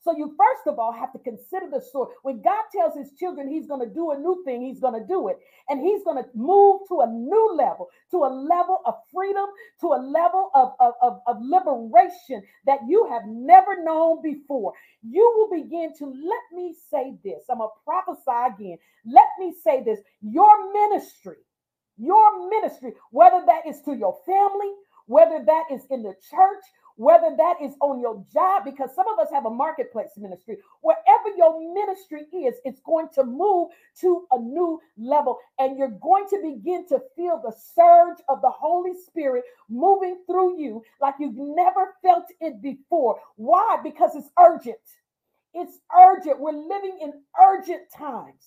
So you first of all have to consider the source. When God tells his children he's going to do a new thing, he's going to do it. And he's going to move to a new level, to a level of freedom, to a level of, of, of, of liberation that you have never known before. You will begin to, let me say this. I'm going to prophesy again. Let me say this. Your ministry, your ministry, whether that is to your family, whether that is in the church, whether that is on your job, because some of us have a marketplace ministry. Wherever your ministry is, it's going to move to a new level, and you're going to begin to feel the surge of the Holy Spirit moving through you like you've never felt it before. Why? Because it's urgent. It's urgent. We're living in urgent times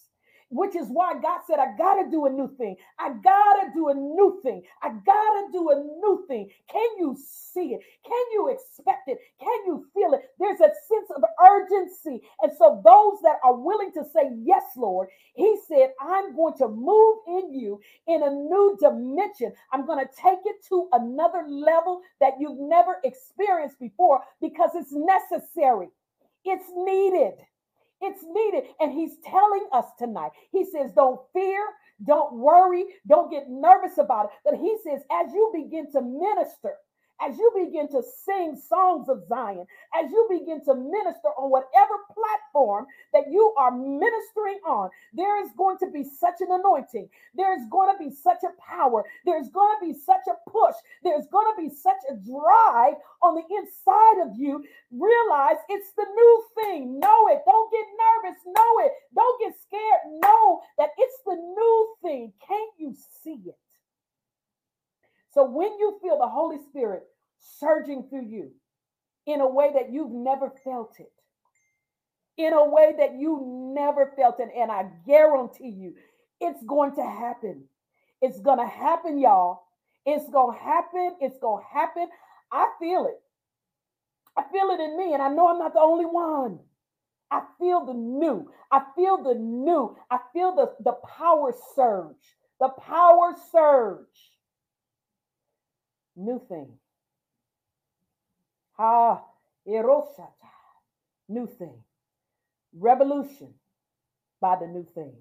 which is why God said, I got to do a new thing. I got to do a new thing. I got to do a new thing. Can you see it? Can you expect it? Can you feel it? There's a sense of urgency. And so, those that are willing to say, Yes, Lord, He said, I'm going to move in you in a new dimension. I'm going to take it to another level that you've never experienced before because it's necessary, it's needed. It's needed. And he's telling us tonight, he says, don't fear, don't worry, don't get nervous about it. But he says, as you begin to minister, as you begin to sing songs of Zion, as you begin to minister on whatever platform that you are ministering on, there is going to be such an anointing. There is going to be such a power. There's going to be such a push. There's going to be such a drive on the inside of you. Realize it's the new thing. Know it. Don't get nervous. Know it. Don't get scared. Know that it's the new thing. Can't you see it? So when you feel the Holy Spirit surging through you in a way that you've never felt it, in a way that you never felt it, and I guarantee you, it's going to happen. It's going to happen, y'all. It's going to happen. It's going to happen. I feel it. I feel it in me, and I know I'm not the only one. I feel the new. I feel the new. I feel the, the power surge. The power surge new thing. Ha, eroshata, new thing. Revolution by the new thing.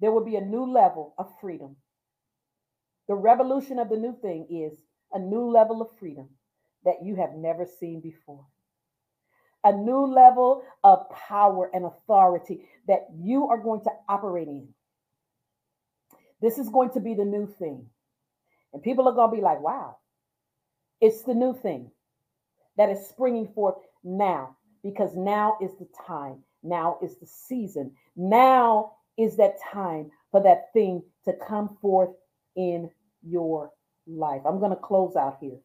there will be a new level of freedom. The revolution of the new thing is a new level of freedom that you have never seen before. A new level of power and authority that you are going to operate in. This is going to be the new thing. And people are going to be like, wow, it's the new thing that is springing forth now because now is the time. Now is the season. Now is that time for that thing to come forth in your life. I'm going to close out here.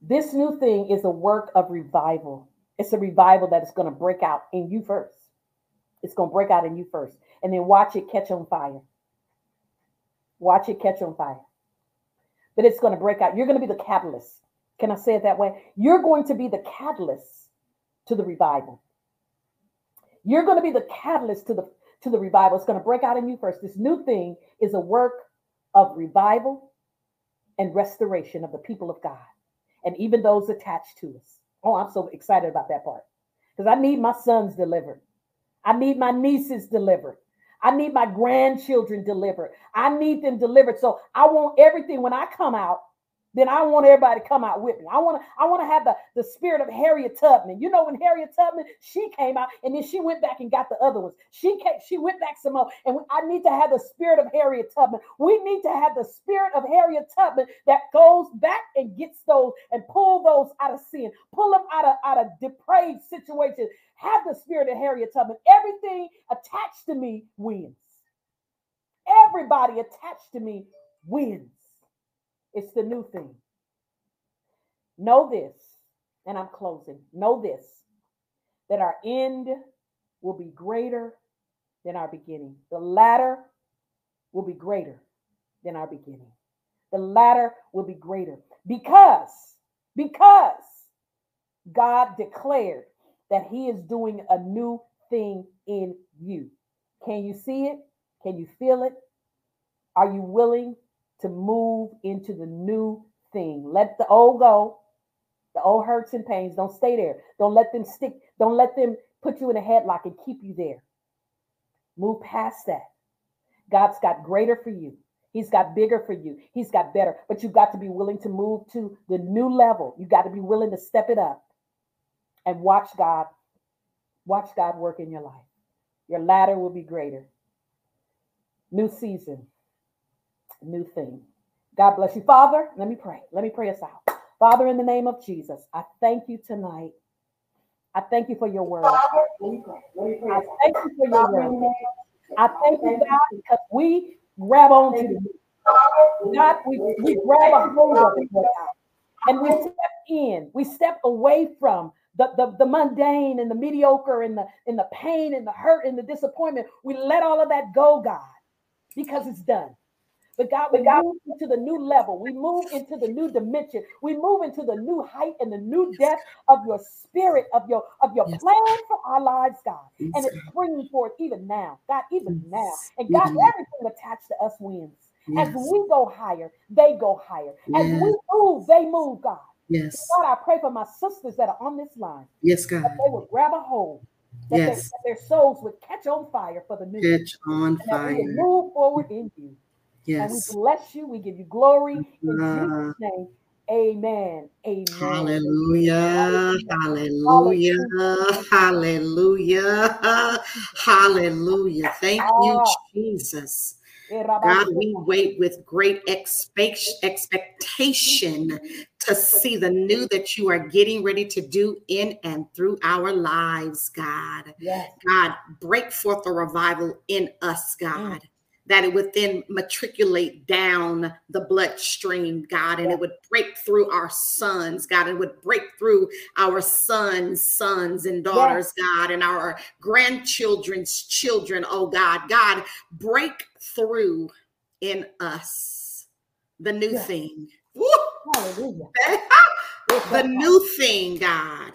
This new thing is a work of revival. It's a revival that is going to break out in you first. It's going to break out in you first. And then watch it catch on fire. Watch it catch on fire. But it's going to break out. You're going to be the catalyst. Can I say it that way? You're going to be the catalyst to the revival. You're going to be the catalyst to the to the revival. It's going to break out in you first. This new thing is a work of revival and restoration of the people of God and even those attached to us. Oh, I'm so excited about that part because I need my sons delivered. I need my nieces delivered. I need my grandchildren delivered. I need them delivered. So I want everything when I come out then I want everybody to come out with me. I want to I want to have the, the spirit of Harriet Tubman. You know when Harriet Tubman she came out and then she went back and got the other ones. She came, she went back some more. And I need to have the spirit of Harriet Tubman. We need to have the spirit of Harriet Tubman that goes back and gets those and pull those out of sin, pull them out of out of depraved situations. Have the spirit of Harriet Tubman. Everything attached to me wins. Everybody attached to me wins. It's the new thing. Know this, and I'm closing. Know this that our end will be greater than our beginning. The latter will be greater than our beginning. The latter will be greater because, because God declared that He is doing a new thing in you. Can you see it? Can you feel it? Are you willing to move into the new thing. Let the old go. The old hurts and pains. Don't stay there. Don't let them stick. Don't let them put you in a headlock and keep you there. Move past that. God's got greater for you. He's got bigger for you. He's got better. But you've got to be willing to move to the new level. You've got to be willing to step it up and watch God. Watch God work in your life. Your latter will be greater. New season new thing. God bless you. Father, let me pray. Let me pray us out. Father, in the name of Jesus, I thank you tonight. I thank you for your word. Father, let me pray. Let me pray I thank you for your word. I thank you, God, because we grab on to you. God, we, we grab a hold of it, God. And we step in, we step away from the, the, the mundane and the mediocre and the, and the pain and the hurt and the disappointment. We let all of that go, God, because it's done. But God, we move into the new level. We move into the new dimension. We move into the new height and the new depth of your spirit, of your of your yes. plan for our lives, God. Yes. And it's bringing forth even now, God, even yes. now. And God, everything attached to us wins. As we go higher, they go higher. As we move, they move, God. Yes. God, I pray for my sisters that are on this line. Yes, God. That they will grab a hold. That, yes. they, that their souls would catch on fire for the new. Catch on fire. move forward in you. Yes. And we bless you. We give you glory. In uh, Jesus' name. Amen. Amen. Hallelujah. Hallelujah. Hallelujah. Hallelujah. Thank you, ah. Jesus. God, we wait with great expectation to see the new that you are getting ready to do in and through our lives, God. Yes. God, break forth a revival in us, God. Mm that it would then matriculate down the bloodstream, God, and it would break through our sons, God, it would break through our sons, sons and daughters, yes. God, and our grandchildren's children, oh God. God, break through in us the new yes. thing. Hallelujah. *laughs* the new thing, God.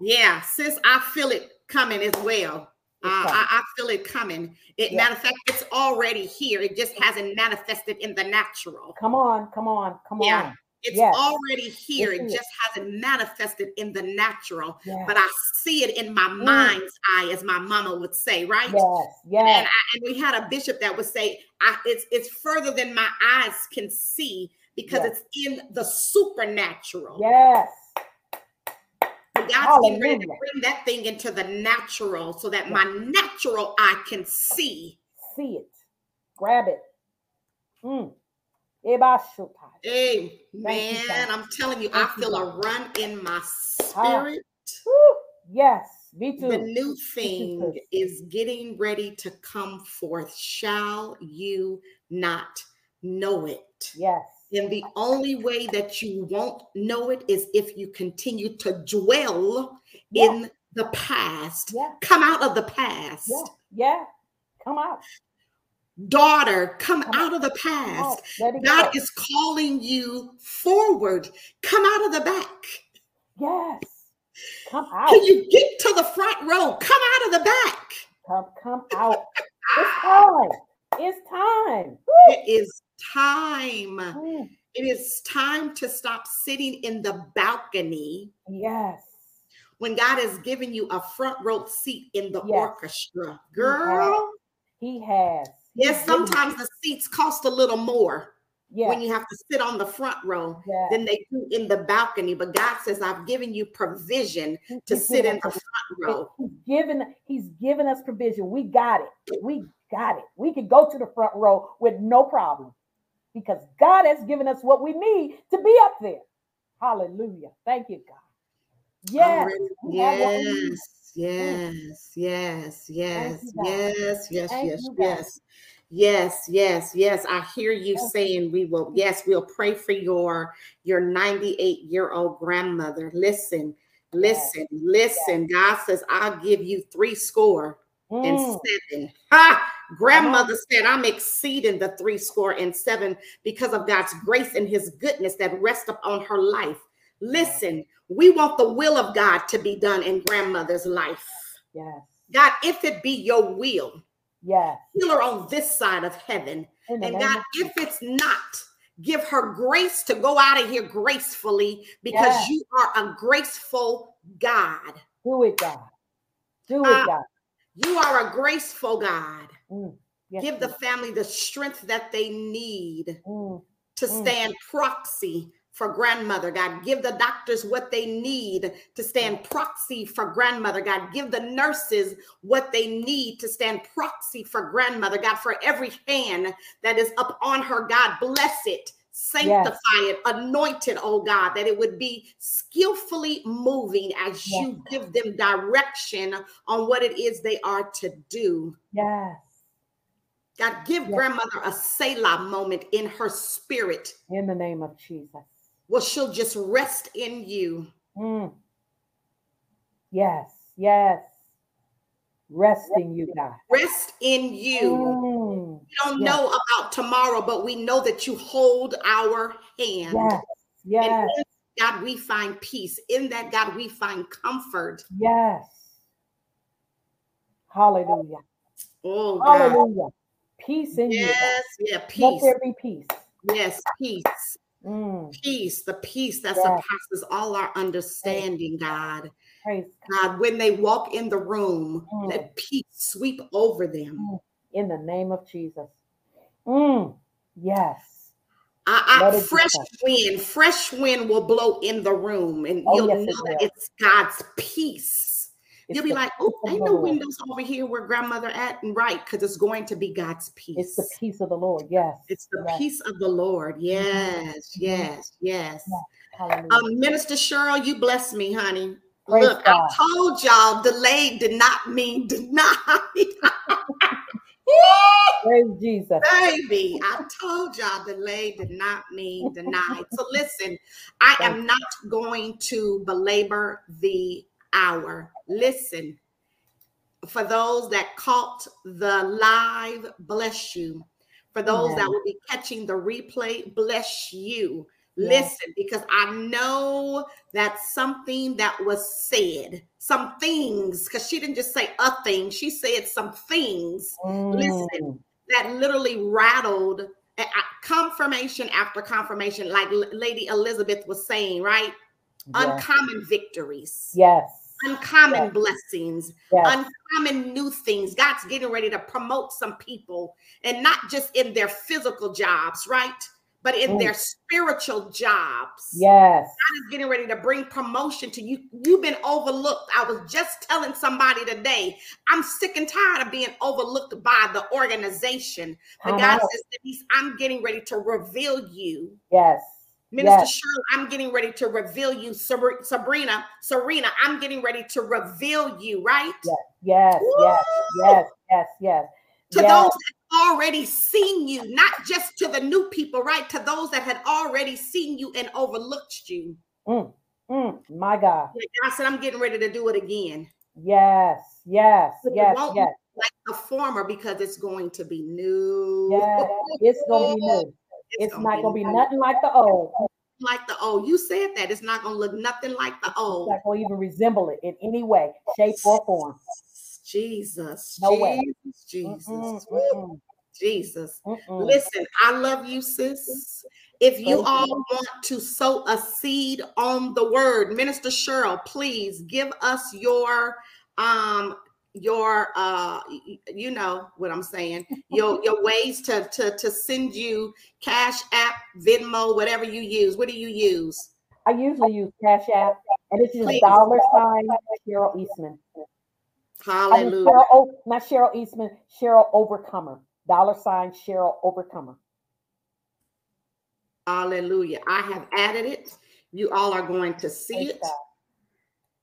Yeah, sis, I feel it coming as well. Uh, I, I, feel it coming. It yeah. matter of fact, it's already here. It just hasn't manifested in the natural. Come on, come on, come yeah. on. It's yes. already here. It just hasn't manifested in the natural, Yes. but I see it in my Mm. mind's eye, as my mama would say, right? yes, And, I, and we had a bishop that would say, I, "It's it's further than my eyes can see because Yes. it's in the supernatural." yes. God's getting ready to bring that thing into the natural so that my natural eye can see. See it. Grab it. Mm. Hey, man, I'm telling you, Thank I you, feel a run in my Ah. spirit. Yes, me too. The new thing is getting ready to come forth. Shall you not know it? Yes. And the only way that you won't know it is if you continue to dwell Yeah. in the past. Yeah. Come out of the past. Yeah. Yeah. Come out. Daughter, come Come out of the past. out. God go. is calling you forward. Come out of the back. Yes. Come out. Can you get to the front row? Come out of the back. Come, come out. It's time. It's time. It is time. Mm. It is time to stop sitting in the balcony Yes. when God has given you a front row seat in the Yes. orchestra. Girl, He has. He yes, has given- sometimes the seats cost a little more When you have to sit on the front row yes. than they do in the balcony. But God says, I've given you provision to he's sit in the front row. He's given, he's given us provision. We got it. We got it. We can go to the front row with no problem because God has given us what we need to be up there. Hallelujah. Thank you, God. Yes. Already- we have what we need. Yes, yes, yes, yes, yes, yes, yes, yes. Yes, yes, yes. I hear you Yes. saying we will. Yes, we'll pray for your your 98 year old grandmother. Listen, listen, listen. God says, I'll give you three score and Mm, seven. Ha! Grandmother said, I'm exceeding the three score and seven because of God's grace and his goodness that rest upon her life. Listen, we want the will of God to be done in grandmother's life. yes. God, if it be your will, Yes. heal her on this side of heaven. The And God, if it's not, give her grace to go out of here gracefully because Yes. you are a graceful God. Do it, God. Do Uh, it, God. You are a graceful God. Mm, yes, Give the family the strength that they need Mm, to Mm. stand proxy for grandmother. God, give the doctors what they need to stand proxy for grandmother. God, give the nurses what they need to stand proxy for grandmother. God, for every hand that is up on her, God, bless it. Sanctify it, anoint it, oh God, that it would be skillfully moving as Yes, you give them direction on what it is they are to do. yes. God, give Yes. grandmother a Selah moment in her spirit In the name of Jesus. Where she'll just rest in you. Mm. Yes, yes. Rest in you, God. Rest in you. Mm. We don't Yes. know about tomorrow, but we know that you hold our hand. Yes, yes, And God, we find peace. In that, God, we find comfort. yes. Hallelujah. Oh, God. Hallelujah. Peace in you. Yes, yeah, peace. Let there be peace. Yes, peace. Mm. Peace, the peace that Yes. surpasses all our understanding, God. Praise God. God, when they walk in the room, Mm. let peace sweep over them. In the name of Jesus. Mm. Yes. I, I, Let it be fresh wind, fresh wind will blow in the room, and Oh, you'll yes, know that it's God's peace. You'll be the like, "Oh, ain't no windows over here where grandmother at." And right, because it's going to be God's peace. It's the peace of the Lord. Yes. It's the yes. peace of the Lord. Yes, Mhm. yes, yes. Hallelujah. Um, Minister Cheryl, you bless me, honey. Praise Look, God. I told y'all delayed did not mean *laughs* denied. *laughs* Praise Jesus. Baby, I told y'all delay did not mean denied. So *laughs* listen, I am not going to belabor the hour. Listen, for those that caught the live, bless you. For those that will be catching the replay, bless you. Yes. Listen, because I know that something that was said, some things, because she didn't just say a thing, she said some things Mm. Listen. that literally rattled confirmation after confirmation, like Lady Elizabeth was saying, right? Uncommon victories. Yes uncommon yes. blessings, yes. uncommon new things. God's getting ready to promote some people, and not just in their physical jobs, right? But in mm. their spiritual jobs. Yes. God is getting ready to bring promotion to you. You've been overlooked. I was just telling somebody today, I'm sick and tired of being overlooked by the organization. But God says that He's, I'm getting ready to reveal you. Yes Minister yes. Shirley, I'm getting ready to reveal you. Sabrina, Serena, I'm getting ready to reveal you, right? Yes, yes, yes, yes, yes, yes. To yes. those that already seen you, not just to the new people, right? To those that had already seen you and overlooked you. Mm, mm, my God. I said, I'm getting ready to do it again. Yes, yes, but yes, yes. Like the former, because it's going to be new. Yeah, it's going to be new. It's, it's not gonna be nothing like the old. Like the old. You said that it's not gonna look nothing like the old. It's not gonna even resemble it in any way, shape, or form. Jesus. No Jesus, way. Jesus. Mm-mm, mm-mm. Jesus. Mm-mm. Listen, I love you, sis. If you all want to sow a seed on the word, Minister Cheryl, please give us your um your uh you know what i'm saying your *laughs* your ways to to to send you cash app venmo whatever you use. What do you use? I usually use cash app and it's just dollar sign cheryl eastman. Hallelujah. Cheryl, oh, not cheryl eastman cheryl overcomer. Dollar sign cheryl overcomer. Hallelujah. I have added it. You all are going to see Thank it. God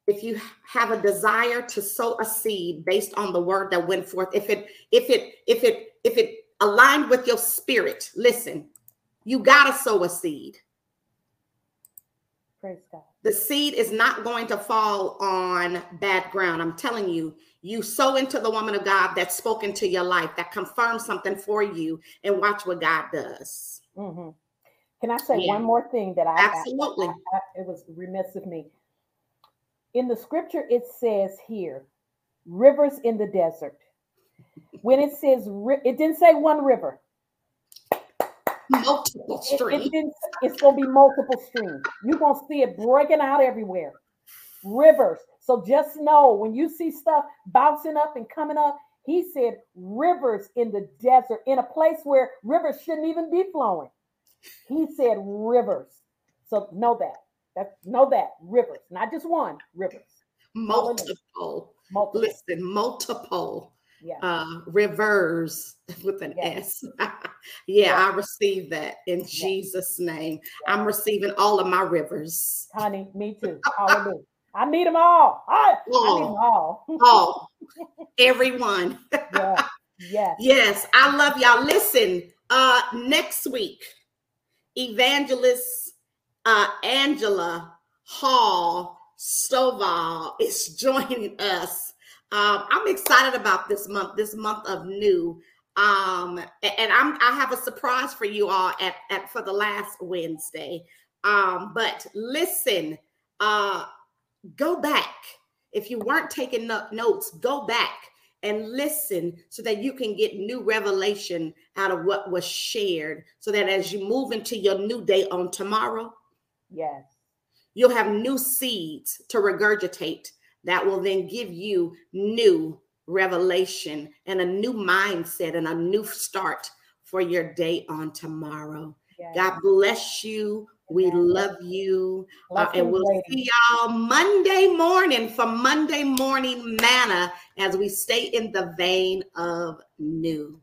if you have a desire to sow a seed based on the word that went forth if it if it if it if it aligned with your spirit listen you got to sow a seed. Praise god. The seed is not going to fall on bad ground. I'm telling you you sow into the woman of god that spoke into your life that confirms something for you and watch what god does. Mm-hmm. can i say yeah. one more thing that i absolutely I, I, I, it was remiss of me in the scripture, it says here, rivers in the desert. When it says, it didn't say one river. Multiple streams. It, it it's going to be multiple streams. You're going to see it breaking out everywhere. Rivers. So just know when you see stuff bouncing up and coming up, he said rivers in the desert, in a place where rivers shouldn't even be flowing. He said rivers. So know that. That know that rivers, not just one rivers. Multiple. multiple. Listen, multiple. Yeah. Uh, rivers with an yes. S. yeah, *laughs* yeah, I receive that in yeah. Jesus' name. Yeah. I'm receiving all of my rivers. Honey, me too. *laughs* Hallelujah. I need them all. I, I need them all. all. *laughs* Everyone. yeah. Yes. Yes. I love y'all. Listen, uh, next week, evangelist uh, Angela Hall Stovall is *laughs* joining us. Um, I'm excited about this month, this month of new. Um, and I'm I have a surprise for you all at, at for the last Wednesday. Um, but listen, uh, go back. If you weren't taking notes, go back and listen so that you can get new revelation out of what was shared. So that as you move into your new day on tomorrow, Yes. You'll have new seeds to regurgitate that will then give you new revelation and a new mindset and a new start for your day on tomorrow. Yes. God bless you. We love you. Uh, and we'll lady. see y'all Monday morning for Monday morning manna as we stay in the vein of new.